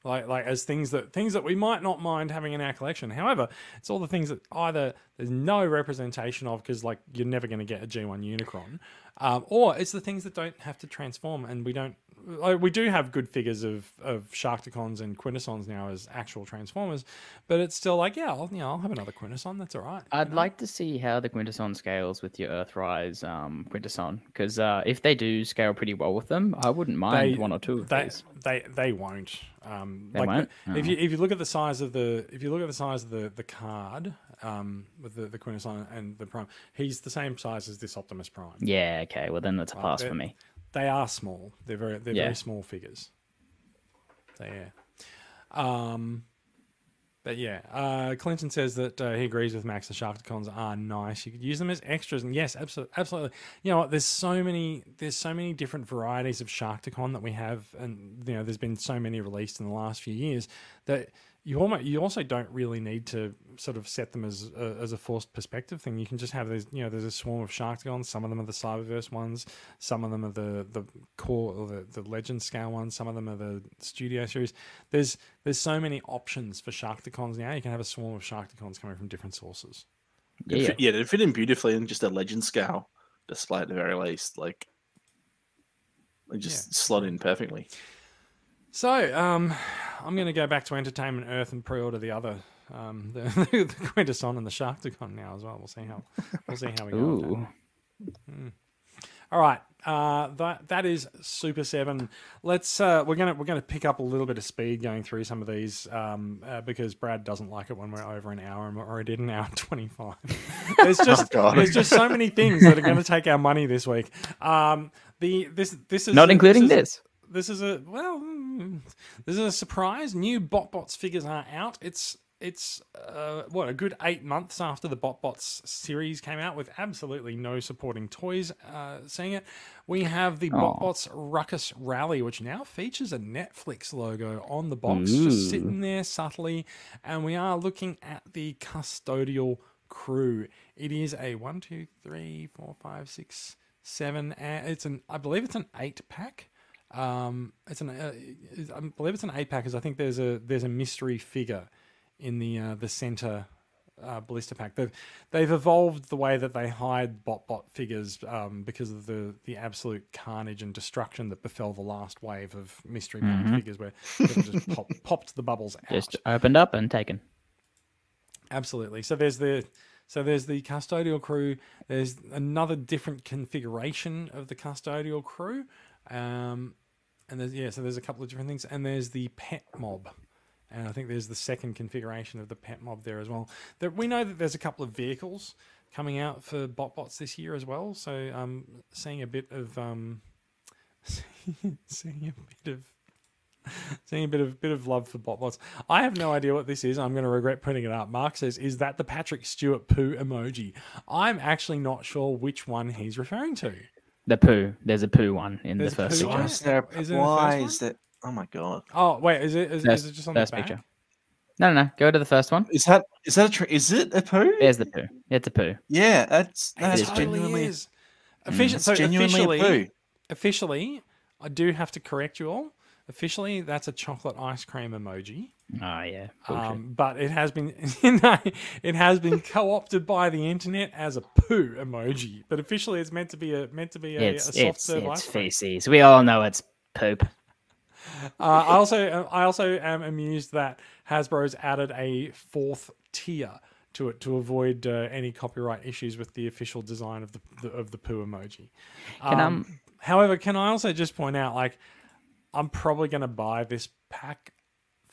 Like, like as things that things that we might not mind having in our collection. However, it's all the things that either there's no representation of because like you're never going to get a G1 Unicron, um, or it's the things that don't have to transform, and we don't. Like, we do have good figures of of Sharkticons and Quintessons now as actual Transformers, but it's still like, yeah, I'll, you know, I'll have another Quintesson. That's all right. I'd like to see how the Quintesson scales with your Earthrise um, Quintesson, because uh, if they do scale pretty well with them, I wouldn't mind They- one or two of they, these. They they won't. Um, They like won't? If Oh. you if you look at the size of the if you look at the size of the the card um, with the the Quintesson and the Prime, he's the same size as this Optimus Prime. Yeah, okay, well then that's a pass they- for me. They are small. They're very they're Yeah. very small figures. So yeah. Um, but yeah, uh, Clinton says that uh, he agrees with Max. The Sharkticons are nice. You could use them as extras, and yes, absolutely, absolutely. You know what? There's so many. There's so many different varieties of Sharkticon that we have, and you know, there's been so many released in the last few years that you almost you also don't really need to sort of set them as a, as a forced perspective thing. You can just have these, you know, there's a swarm of Sharkticons. Some of them are the Cyberverse ones. Some of them are the the core or the, the Legend scale ones. Some of them are the Studio series. There's there's so many options for Sharkticons now. You can have a swarm of Sharkticons coming from different sources. It'd Yeah. fit- yeah, it'd fit in beautifully in just a legend scale display at the very least. Like, they just slot in perfectly. So, um, I'm going to go back to Entertainment Earth and pre-order the other, um, the, the Quintesson and the Sharkticon now as well. We'll see how we'll see how we go. with that. Ooh. All right, uh, that that is Super Seven. Let's uh, we're gonna we're gonna pick up a little bit of speed going through some of these um, uh, because Brad doesn't like it when we're over an hour and we're already at an hour and twenty five. There's just God. there's just so many things that are going to take our money this week. Um, the this this is Not a- including is this. This is a well mm, this is a surprise. New botbots figures are out. It's it's uh, what a good eight months after the botbots series came out with absolutely no supporting toys uh, seeing it. We have the Aw. botbots ruckus rally which now features a netflix logo on the box just sitting there subtly. And we are looking at the custodial crew. It is a one two three four five six seven and it's an i believe it's an eight pack um, it's an uh, it's- I believe it's an eight pack because I think there's a there's a mystery figure in the uh, the center uh, blister pack. They've they've evolved the way that they hide bot bot figures um, because of the the absolute carnage and destruction that befell the last wave of mystery Mhm. figures where people just pop, popped the bubbles out. Just opened up and taken. Absolutely. So there's the so there's the custodial crew. There's another different configuration of the custodial crew, um, and there's yeah. So there's a couple of different things, and there's the pet mob, and I think there's the second configuration of the pet mob there as well. There, we know that there's a couple of vehicles coming out for BotBots this year as well. So um, seeing a bit of um, seeing a bit of Seeing a bit of bit of love for botbots. I have no idea what this is. I'm going to regret putting it up. Mark says, "Is that the Patrick Stewart poo emoji?" I'm actually not sure which one he's referring to. The poo. There's a poo one in There's the first poo picture. Why it? is there? Is it in the why first is that? Oh my god! Oh wait, is it is, is it just on the first back? picture. No, no, no. Go to the first one. Is that is that a tr- is it a poo? There's the poo. It's a poo. Yeah, that's It that's is totally genuinely is. Mm. Offici- that's so genuinely officially, a poo. officially, I do have to correct you all. Officially, that's a chocolate ice cream emoji. Oh yeah. Um, but it has been it has been co-opted by the internet as a poo emoji. But officially, it's meant to be a meant to be a, a soft it's serve it's feces. We all know it's poop. Uh, I also I also am amused that Hasbro's added a fourth tier to it to avoid uh, any copyright issues with the official design of the, the of the poo emoji. Can, um, however, can I also just point out like I'm probably going to buy this pack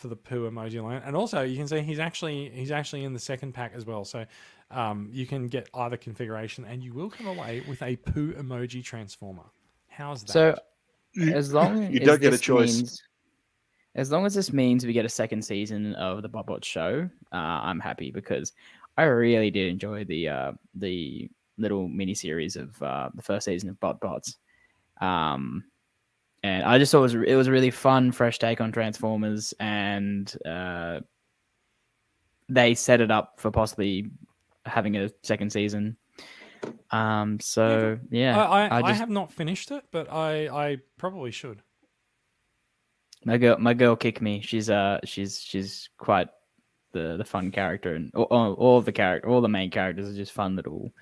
for the poo emoji line, and also you can see he's actually he's actually in the second pack as well. So um, you can get either configuration, and you will come away with a poo emoji transformer. How's that? So as long you as don't get a choice. means- as long as this means we get a second season of the Botbot show, uh, I'm happy because I really did enjoy the uh, the little mini series of uh, the first season of Botbots. Um, and I just thought it was it was a really fun, fresh take on Transformers, and uh, they set it up for possibly having a second season. Um, so yeah, I, I, I, just- have not finished it, but I, I probably should. My girl, my girl kicked me. She's uh, she's she's quite the the fun character, and all, all, all the character, all the main characters are just fun little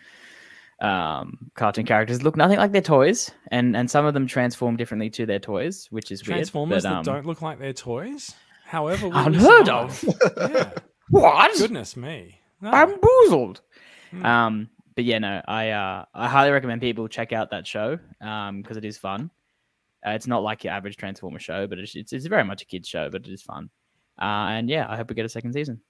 um cartoon characters. Look nothing like their toys, and and some of them transform differently to their toys, which is Transformers weird. but, that um, don't look like their toys. However, Unheard of. Yeah. What? Goodness me. No. Bamboozled. Hmm. Um, but yeah, no, I uh, I highly recommend people check out that show um because it is fun. Uh, it's not like your average Transformer show, but it's, it's it's very much a kids show, but it is fun. Uh, and yeah, I hope we get a second season.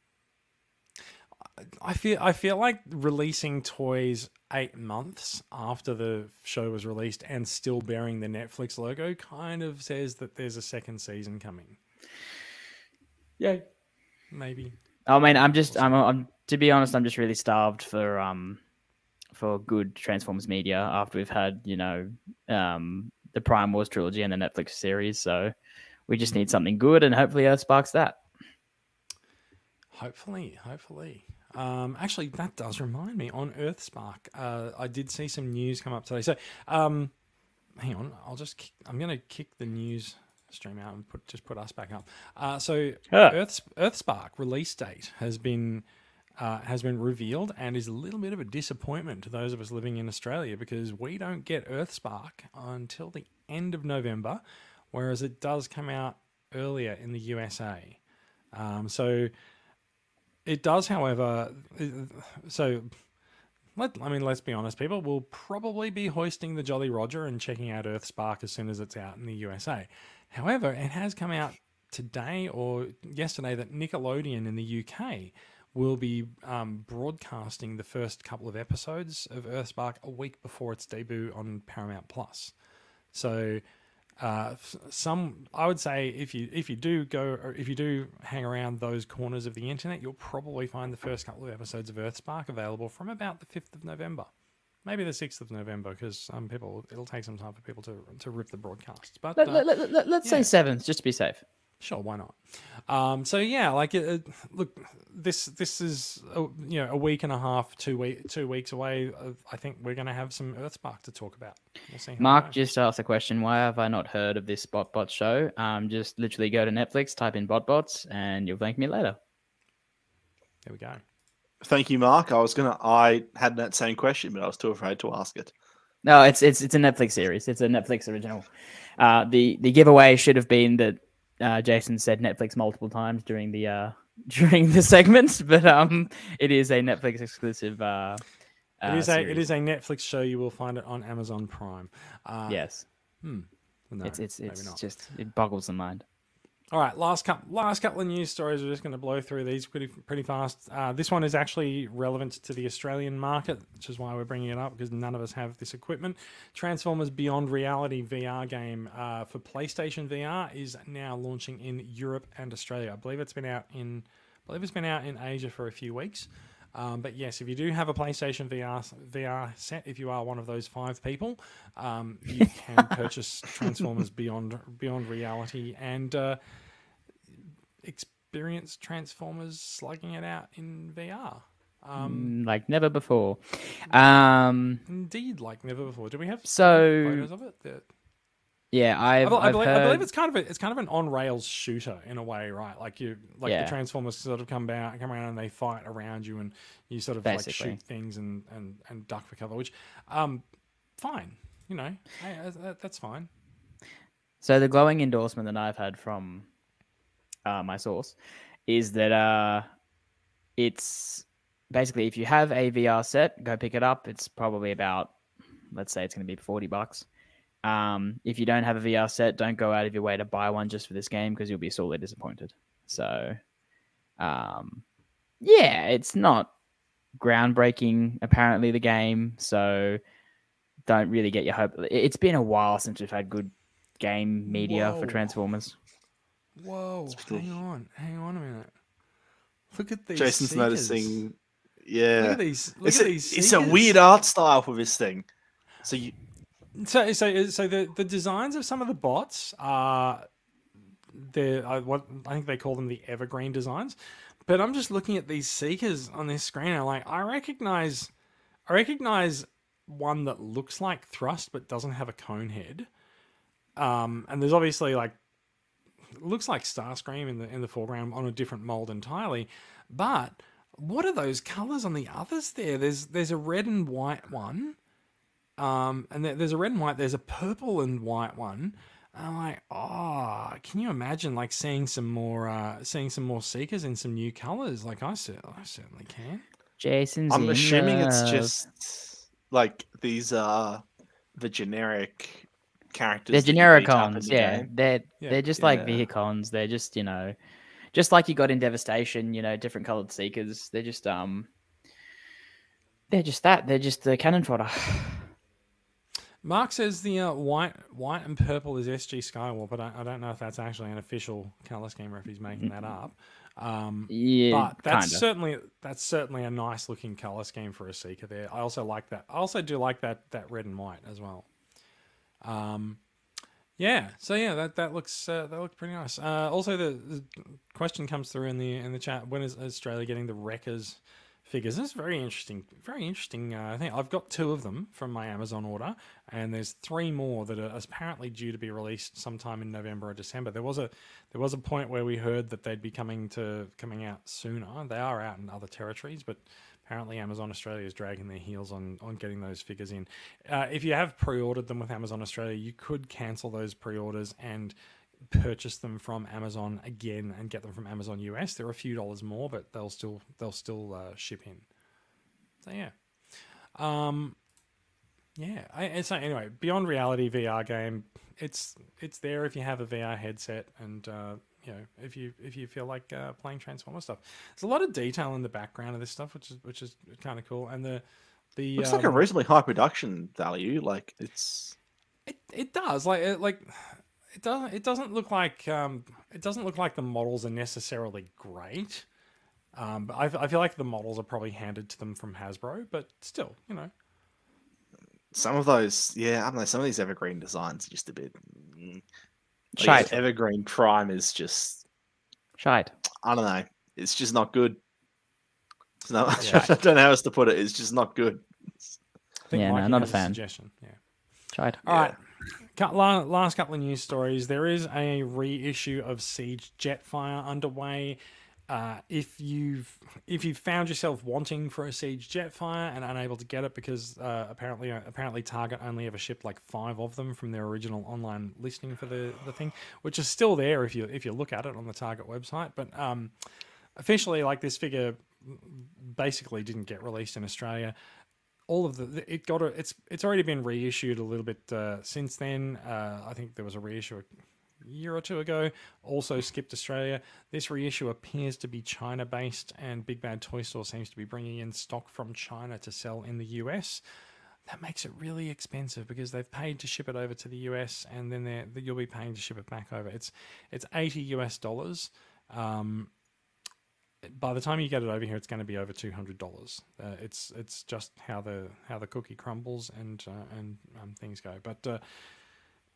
I feel I feel like releasing toys eight months after the show was released and still bearing the Netflix logo kind of says that there's a second season coming. Yeah. Maybe. I mean, I'm just, I'm, I'm, to be honest, I'm just really starved for, um, for good Transformers media after we've had, you know, um, the Prime Wars trilogy and the Netflix series. So we just need something good, and hopefully Earth sparks that. Hopefully, hopefully. Um, actually, that does remind me. On EarthSpark, uh, I did see some news come up today. So, um, hang on, I'll just. Kick, I'm going to kick the news stream out and put just put us back up. Uh, so, Ah. Earth EarthSpark release date has been uh, has been revealed and is a little bit of a disappointment to those of us living in Australia because we don't get EarthSpark until the end of November, whereas it does come out earlier in the USA. Um, so it does, however. So let I mean, let's be honest, people will probably be hoisting the Jolly Roger and checking out EarthSpark as soon as it's out in the USA. However, it has come out today or yesterday that Nickelodeon in the UK will be um, broadcasting the first couple of episodes of EarthSpark a week before its debut on Paramount Plus. So uh, some I would say if you if you do go or if you do hang around those corners of the internet, you'll probably find the first couple of episodes of EarthSpark available from about the fifth of November, maybe the sixth of November, because some people it'll take some time for people to to rip the broadcasts. But Let, uh, let, let, yeah. say seventh, just to be safe. Sure, why not? Um, so yeah, like it, it- look, this this is a, you know a week and a half, two week, two weeks away. Uh, I think we're going to have some EarthSpark to talk about. We'll see Mark just asked a question. Why have I not heard of this BotBot show? Um, just literally go to Netflix, type in BotBots, and you'll thank me later. there we go. Thank you, Mark. I was gonna. I had that same question, but I was too afraid to ask it. No, it's it's it's a Netflix series. It's a Netflix original. Uh, the the giveaway should have been that uh, Jason said Netflix multiple times during the uh, during the segments, but um, it is a Netflix exclusive. Uh, It uh, is a it series. is a Netflix show. You will find it on Amazon Prime. Uh, yes. No, it's it's it's just it boggles the mind. All right, last couple last couple of news stories. We're just going to blow through these pretty pretty fast. Uh, this one is actually relevant to the Australian market, which is why we're bringing it up because none of us have this equipment. Transformers Beyond Reality VR game uh, for PlayStation VR is now launching in Europe and Australia. I believe it's been out in I believe it's been out in Asia for a few weeks. Um, but yes, if you do have a PlayStation VR VR set, if you are one of those five people, um, you can purchase Transformers Beyond Beyond Reality and uh, experience Transformers slugging it out in VR. Um, Mm, like never before. Um, Indeed, like never before. Do we have So- photos of it? That- yeah, I, I've, I I've believe, heard, I believe it's kind of a, it's kind of an on rails shooter in a way, right? Like you, like Yeah. the Transformers sort of come out, come around, and they fight around you, and you sort of Basically. like shoot things and and and duck for cover. Which, um, fine, you know, that's fine. So the glowing endorsement that I've had from uh, my source is that uh, it's basically if you have a VR set, go pick it up. It's probably about, let's say it's going to be forty bucks. Um, if you don't have a VR set, don't go out of your way to buy one just for this game because you'll be sorely disappointed. So, um, yeah, it's not groundbreaking. Apparently, the game. So, don't really get your hope. it- It's been a while since we've had good game media Whoa. for Transformers. Whoa, hang on, hang on a minute. Look at these. Jason's seekers. noticing. Look Yeah, at these. Look it's at a, these. it's a weird art style for this thing. So you, So, so, so the the designs of some of the bots are the I what I think they call them the evergreen designs. But I'm just looking at these seekers on this screen. I'm like, I recognize, I recognize one that looks like Thrust but doesn't have a cone head. Um, and there's obviously like looks like Starscream in the in the foreground on a different mold entirely. But what are those colors on the others there? There's there's a red and white one. Um, and there's a red and white. There's a purple and white one. And I'm like, oh, can you imagine like seeing some more, uh, seeing some more seekers in some new colors? Like I cer- I certainly can. Jason's. I'm in assuming it's just like these are the generic characters. they're generic beat up in cons. the Yeah, game. they're Yeah. they're just like Yeah. vehicons. They're just you know, just like you got in Devastation. You know, different colored seekers. They're just um, they're just that. They're just the cannon fodder. Mark says the uh, white, white and purple is SG Skywarp, but I, I don't know if that's actually an official color scheme or if he's making that up. Um, yeah, but that's kinda. certainly that's certainly a nice looking color scheme for a seeker there. I also like that. I also do like that that red and white as well. Um, Yeah. So yeah, that that looks uh, that looks pretty nice. Uh, also, the, the question comes through in the in the chat. When is Australia getting the Wreckers figures? This is very interesting. Very interesting. Uh, I think I've got two of them from my Amazon order, and there's three more that are apparently due to be released sometime in November or December. There was a there was a point where we heard that they'd be coming to coming out sooner. They are out in other territories, but apparently Amazon Australia is dragging their heels on on getting those figures in. Uh, if you have pre-ordered them with Amazon Australia, you could cancel those pre-orders and purchase them from Amazon again and get them from Amazon US. They're a few dollars more, but they'll still they'll still uh, ship in. So yeah, um, yeah. I, so anyway, Beyond Reality VR game. It's it's there if you have a VR headset and uh, you know if you if you feel like uh, playing Transformer stuff. There's a lot of detail in the background of this stuff, which is which is kind of cool. And the the Looks like a um, reasonably high production value. Like it's It it does like it, like it doesn't it doesn't look like um it doesn't look like the models are necessarily great. Um, but I, f- I feel like the models are probably handed to them from Hasbro, but still, you know, some of those. Yeah, I don't know. Some of these evergreen designs are just a bit. mm. Like, Evergreen Prime is just. Shite. I don't know. It's just not good. It's not, Yeah. I don't know how else to put it. It's just not good. I think Yeah, no, not a has fan. Suggestion, yeah. Shite. All right. Last couple of news stories. There is a reissue of Siege Jetfire underway. Uh, if you've if you've found yourself wanting for a Siege Jetfire and unable to get it because uh, apparently apparently Target only ever shipped like five of them from their original online listing for the, the thing, which is still there if you if you look at it on the Target website. But um, officially, like this figure basically didn't get released in Australia all of the it got a, it's it's already been reissued a little bit uh, since then. Uh, I think there was a reissue a year or two ago. Also skipped Australia. This reissue appears to be China based, and Big Bad Toy Store seems to be bringing in stock from China to sell in the US. That makes it really expensive because they've paid to ship it over to the US, and then they're, you'll be paying to ship it back over. It's it's eighty US dollars. Um, by the time you get it over here, it's going to be over two hundred dollars. Uh, it's it's just how the how the cookie crumbles and uh, and um, things go. But uh,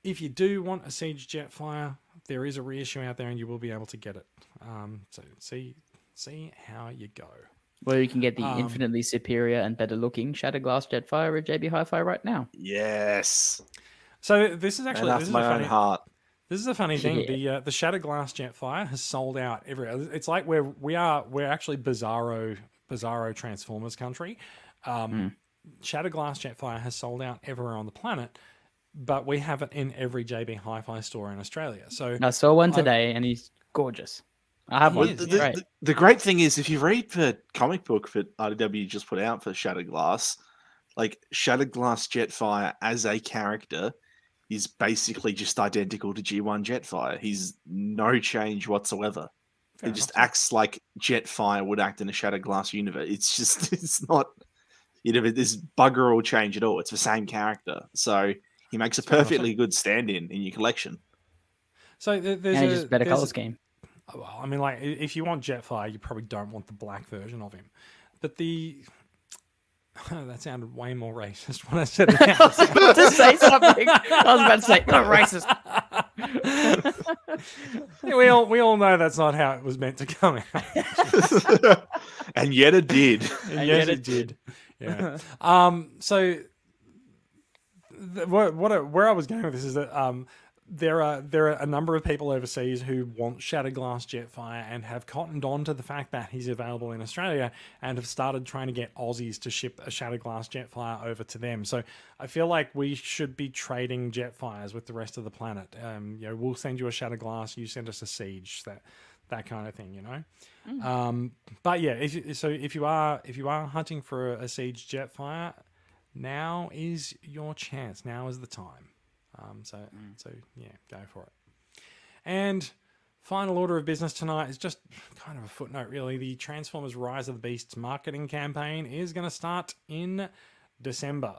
if you do want a Siege Jetfire, there is a reissue out there, and you will be able to get it. Um, so see see how you go. Well, you can get the Um, infinitely superior and better looking Shatterglass Jetfire at JB Hi-Fi right now. Yes. So this is actually and this that's is a my own funny, heart. This is a funny thing. Yeah. The uh, the Shatterglass Jetfire has sold out everywhere. It's like we're we are we're actually Bizarro Bizarro Transformers country. Um, Shatterglass Jetfire has sold out everywhere on the planet, but we have it in every JB Hi-Fi store in Australia. So I saw one I- today and he's gorgeous. I have one. the, the- great. the- the great thing is, if you read the comic book that IDW just put out for Shattered Glass, like Shattered Glass Jetfire as a character is basically just identical to G1 Jetfire. He's no change whatsoever. fair He just acts like Jetfire would act in a Shattered Glass universe. It's just, it's not, you know, this bugger all change at all. It's the same character. So he makes a fair perfectly good stand in in your collection. So there- there's and a, just better color scheme. Oh, Well, I mean, like if you want Jetfire, you probably don't want the black version of him. But the that sounded way more racist when I said it. out. to say something. I was about to say, not racist. Yeah, we all we all know that's not how it was meant to come out. and yet it did. And yet yes, it it did. Yeah. um. So, th- what what where I was going with this is that um there are there are a number of people overseas who want Shatterglass Jetfire and have cottoned on to the fact that he's available in Australia and have started trying to get Aussies to ship a Shatterglass Jetfire over to them. So I feel like we should be trading Jetfires with the rest of the planet. Um, you know, we'll send you a Shatterglass, you send us a Siege, that that kind of thing. You know. Um, but yeah, if so, if you are if you are hunting for a, siege Jetfire, now is your chance. Now is the time. Um, so so yeah, go for it. And final order of business tonight is just kind of a footnote, really. The Transformers: Rise of the Beasts marketing campaign is going to start in December,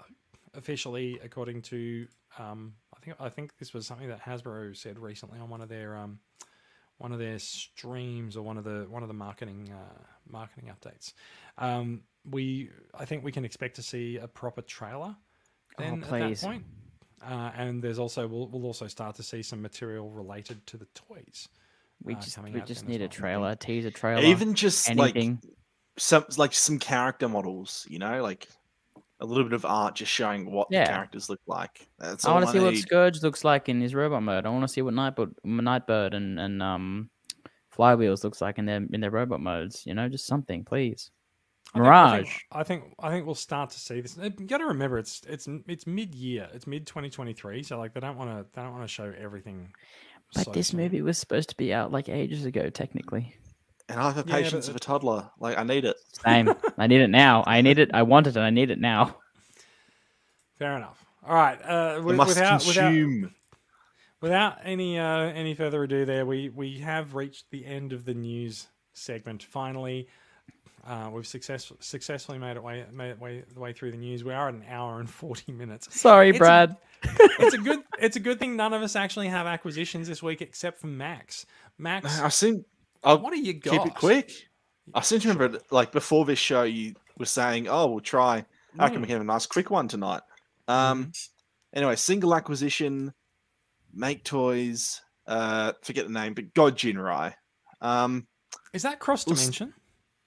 officially, according to um, I think I think this was something that Hasbro said recently on one of their um, one of their streams or one of the one of the marketing uh, marketing updates. Um, we I think we can expect to see a proper trailer then at that point. Uh, and there's also we'll, we'll also start to see some material related to the toys. We uh, just we just soon as need a trailer, teaser trailer, Even just anything. like some like some character models, you know, like a little bit of art just showing what Yeah. the characters look like. That's I all want to see what. Scourge looks like in his robot mode. I want to see what Nightbird, Nightbird and and um, Flywheels looks like in their in their robot modes. You know, just something, please. I think- Mirage. I think, I think I think we'll start to see this. You got to remember, it's it's it's mid year. It's mid 2023. So like they don't want to they don't want to show everything. But so this soon. movie was supposed to be out like ages ago, technically. And I have the Yeah, but patience of a toddler. Like I need it. Same. I need it now. I need it. I want it, and I need it now. Fair enough. All right. Uh, You wi- must without without consume. without any uh, any further ado, there we we have reached the end of the news segment. Finally, uh, we've success, successfully made it way made it way the way through the news. We are at an hour and forty minutes. Sorry, It's a- Brad. It's a good it's a good thing none of us actually have acquisitions this week except for Max. Max, I seem I'll what do you got? keep it quick. I seem to remember like before this show you were saying, "Oh, we'll try. How can we have a nice quick one tonight?" Um. Anyway, single acquisition, make toys. Uh, forget the name, but God Ginrai. Um. Is that cross We'll dimension?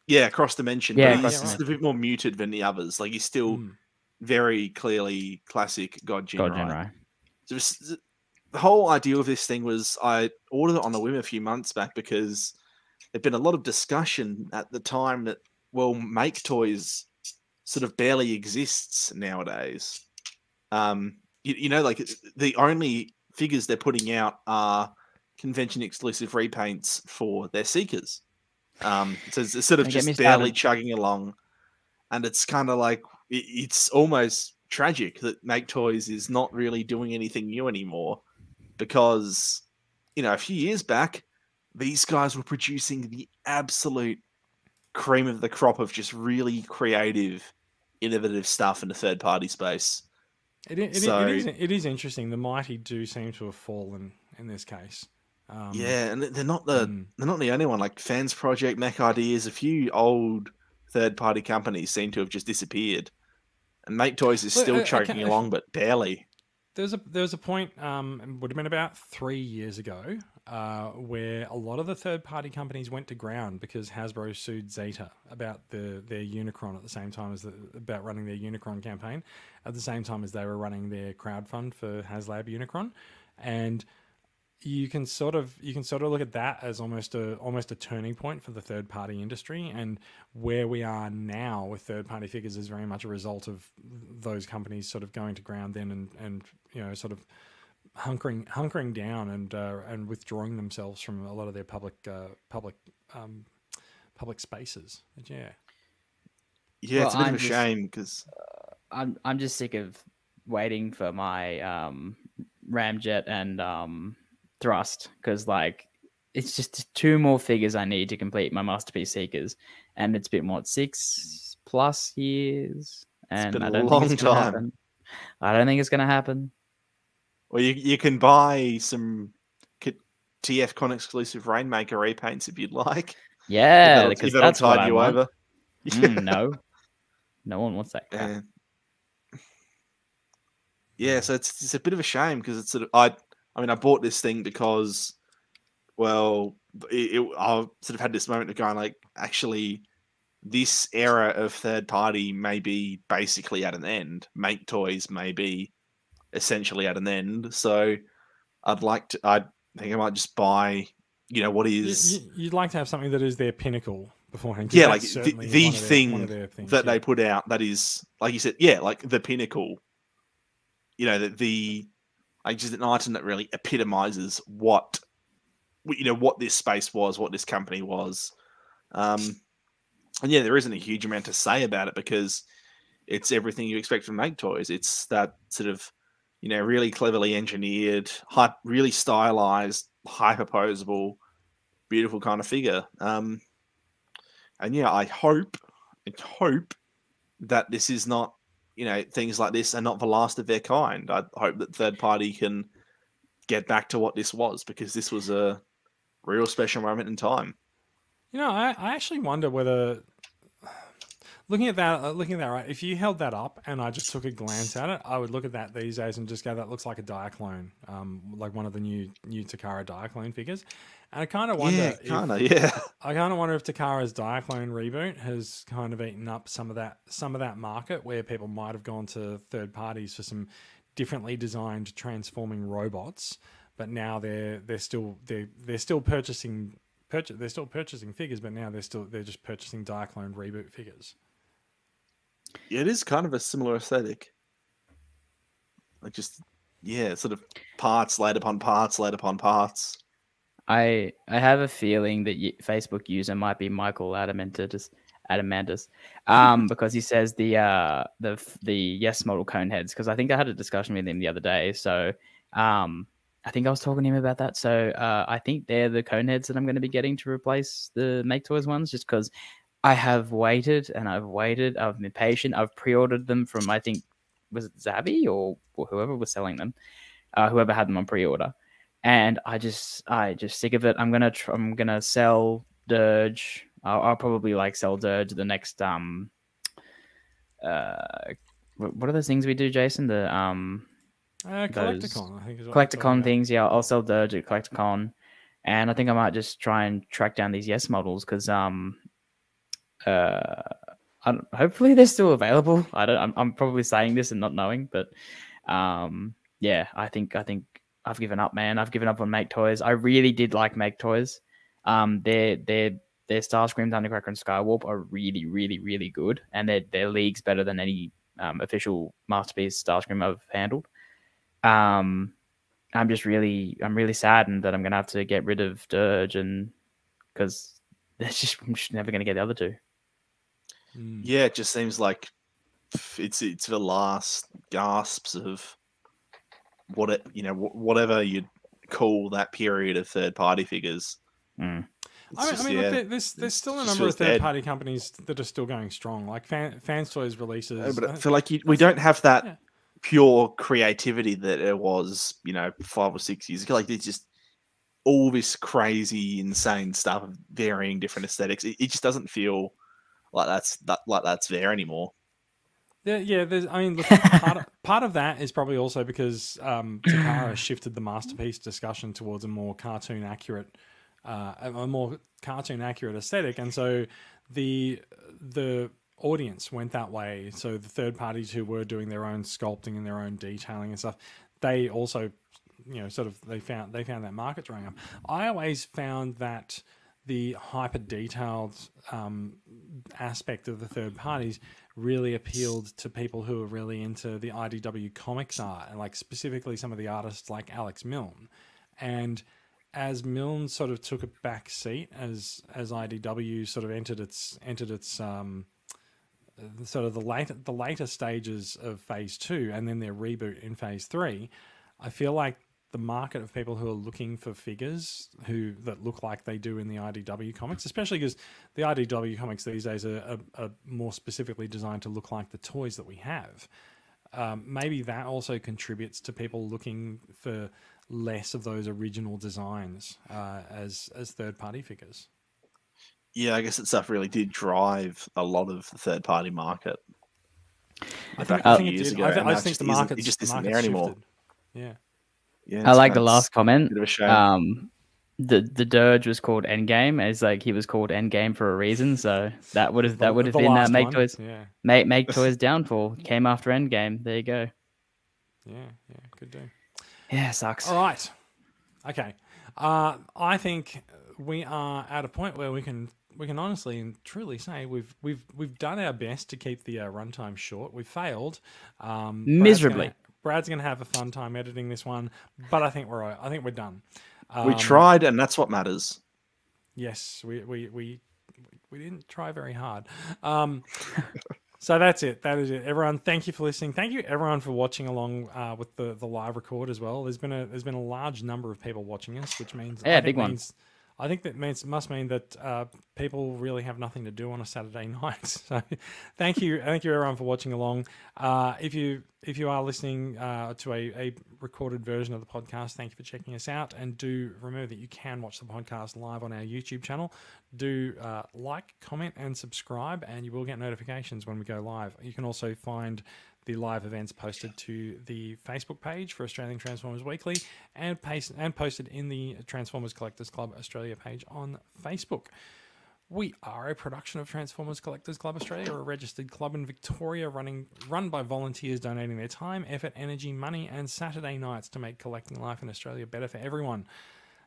Yeah, cross dimension. Yeah, but he's just a bit more muted than the others. Like he's still Mm. very clearly classic God Ginrai. God, Ginrai. So this- the whole idea of this thing was I ordered it on a whim a few months back because there'd been a lot of discussion at the time that well, make toys sort of barely exists nowadays. Um, you, you know, like the only figures they're putting out are convention exclusive repaints for their seekers. Um, so it's sort of Don't get me just barely started. chugging along, and it's kind of like it, it's almost tragic that Make Toys is not really doing anything new anymore because you know a few years back these guys were producing the absolute cream of the crop of just really creative innovative stuff in the third party space It, it, i- So- it is it is interesting. The mighty do seem to have fallen in this case. Um, yeah and they're not the mm. they're not the only one. Like fans project mech ideas a few old third party companies seem to have just disappeared. And make toys is Look, still I- I chugging along but barely. There's a there was a point um would have been about three years ago uh, where a lot of the third party companies went to ground because Hasbro sued Zeta about the their Unicron at the same time as the, about running their Unicron campaign at the same time as they were running their crowdfund for HasLab Unicron. And you can sort of you can sort of look at that as almost a almost a turning point for the third party industry. And where we are now with third party figures is very much a result of those companies sort of going to ground then and and you know sort of hunkering hunkering down and uh, and withdrawing themselves from a lot of their public uh, public um, public spaces. But yeah. Yeah it's a bit I'm of a just- shame because I'm I'm just sick of waiting for my um ramjet and um thrust because like it's just two more figures I need to complete my masterpiece seekers, and it's been what six plus years, and been I a don't long think it's time. happen. I don't think it's gonna happen. Well, you you can buy some K- TFCon exclusive Rainmaker repaints if you'd like. Yeah, because that'll that's tide you want. over. Mm, no, no one wants that crap. Yeah. Yeah, so it's it's a bit of a shame because it's sort of I I mean I bought this thing because well it, it, I sort of had this moment of going like actually this era of third party may be basically at an end. Make toys may be essentially at an end. So I'd like to I think I might just buy you know what is? You- is you, you'd like to have something that is their pinnacle beforehand. Yeah, like the- the thing their things, that yeah. they put out that is like you said yeah like the pinnacle you know the, the like just an item that really epitomizes what you know what this space was what this company was. Um and yeah there isn't a huge amount to say about it because it's everything you expect from make toys it's that sort of you know really cleverly engineered hy- really stylized hyperposable beautiful kind of figure. Um and yeah i hope I hope that this is not, you know, things like this are not the last of their kind. I hope that third party can get back to what this was because this was a real special moment in time. You know, I, I actually wonder whether, looking at that, uh, looking at that, right? If you held that up and I just took a glance at it, I would look at that these days and just go, "That looks like a Diaclone, um, like one of the new new Takara Diaclone figures." And I kind of wonder, yeah, if, kind of. Yeah. I kind of wonder if Takara's Diaclone reboot has kind of eaten up some of that some of that market where people might have gone to third parties for some differently designed transforming robots, but now they're they're still they're they're still purchasing purchase they're still purchasing figures, but now they're still they're just purchasing Diaclone reboot figures. It is kind of a similar aesthetic. Like just yeah, sort of parts laid upon parts laid upon parts. I I have a feeling that y- Facebook user might be Michael Adamantis, Adamantis, um, because he says the uh the the yes model cone heads. Because I think I had a discussion with him the other day. So um, I think I was talking to him about that. So uh, I think they're the cone heads that I'm going to be getting to replace the Make Toys ones, just because I have waited and I've waited. I've been patient. I've pre-ordered them from I think was it Zabi or, or whoever was selling them, uh, whoever had them on pre-order and I just I just sick of it. I'm gonna tr- I'm gonna sell Dirge. I'll, I'll probably like sell Dirge the next um uh what are those things we do, Jason? The um Uh, Collecticon, I think is what Collecticon things. Yeah, I'll sell Dirge at Collecticon, and I think I might just try and track down these Yes models because um uh hopefully they're still available. I don't. I'm, I'm probably saying this and not knowing, but um yeah, I think I think I've given up, man. I've given up on Make Toys. I really did like Make Toys. Um, their their their Starscream, Thundercracker, and Skywarp are really, really, really good, and their their leagues better than any um, official masterpiece Starscream I've handled. Um, I'm just really, I'm really saddened that I'm gonna have to get rid of Dirge, and because there's just I'm just never gonna get the other two. Mm. Yeah, it just seems like it's it's the last gasps of what it you know whatever you'd call that period of third party figures. Mm. I mean, just, I mean yeah, look, there's there's still a number of feels dead. third party companies that are still going strong, like Fan, Fans Toys releases. But I feel like you, we don't have that yeah. pure creativity that it was, you know, five or six years ago. Like it's just all this crazy, insane stuff, of varying different aesthetics. It, it just doesn't feel like that's that like that's there anymore. Yeah, yeah. There's, I mean, look, part, of, part of that is probably also because um, Takara shifted the masterpiece discussion towards a more cartoon accurate, uh, a a more cartoon accurate aesthetic, and so the the audience went that way. So the third parties who were doing their own sculpting and their own detailing and stuff, they also, you know, sort of they found they found that market drying up. I always found that the hyper detailed um, aspect of the third parties really appealed to people who are really into the IDW comics art and like specifically some of the artists like Alex Milne. And as Milne sort of took a back seat as as IDW sort of entered its entered its um, sort of the later the later stages of phase two and then their reboot in phase three, I feel like the market of people who are looking for figures who that look like they do in the IDW comics, especially because the IDW comics these days are, are, are more specifically designed to look like the toys that we have. Um, maybe that also contributes to people looking for less of those original designs uh, as as third party figures. Yeah, I guess that stuff really did drive a lot of the third party market. I think, I think it did. ago, I, I just think the market just isn't there anymore. shifted. Yeah. Yeah, I it's like the last comment. bit of a shame. Um, the the Dirge was called Endgame, as like he was called Endgame for a reason. So that would have that would have been uh, last Make one. Toys Yeah, Make Make Toys downfall came after Endgame. There you go. yeah, yeah. Good do. Yeah, sucks. All right. Okay. Uh, I think we are at a point where we can we can honestly and truly say we've we've we've done our best to keep the uh, runtime short. We've failed um, Miserably. Gonna, Brad's going to have a fun time editing this one, but I think we're I think we're done. we Um, tried, and that's what matters. Yes, we we we we didn't try very hard. Um, so that's it. That is it. Everyone, thank you for listening. Thank you everyone for watching along uh, with the the live record as well. There's been a there's been a large number of people watching us, which means Yeah, I think big one. I think that means must mean that uh, people really have nothing to do on a Saturday night. So, thank you, thank you everyone for watching along. Uh, if you if you are listening uh, to a, a recorded version of the podcast, thank you for checking us out. And do remember that you can watch the podcast live on our YouTube channel. Do uh, like, comment, and subscribe, and you will get notifications when we go live. You can also find the live events posted to the Facebook page for Australian Transformers Weekly and paste, and posted in the Transformers Collectors Club Australia page on Facebook. We are a production of Transformers Collectors Club Australia, a registered club in Victoria running run by volunteers donating their time, effort, energy, money, and Saturday nights to make collecting life in Australia better for everyone.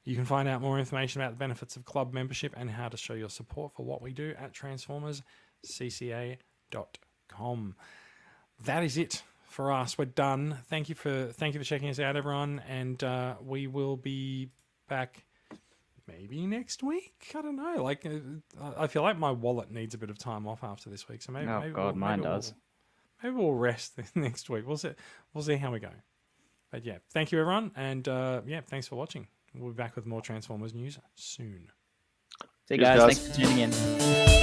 You can find out more information about the benefits of club membership and how to show your support for what we do at transformerscca.com. That is it for us. We're done. Thank you for thank you for checking us out, everyone, and uh, we will be back maybe next week. I don't know. Like, uh, I feel like my wallet needs a bit of time off after this week. So maybe, Oh, maybe God, we'll, mine maybe does. We'll, maybe we'll rest next week. We'll see. We'll see how we go. But yeah, thank you everyone, and uh, yeah, thanks for watching. We'll be back with more Transformers news soon. See you guys. guys. Thanks for tuning in.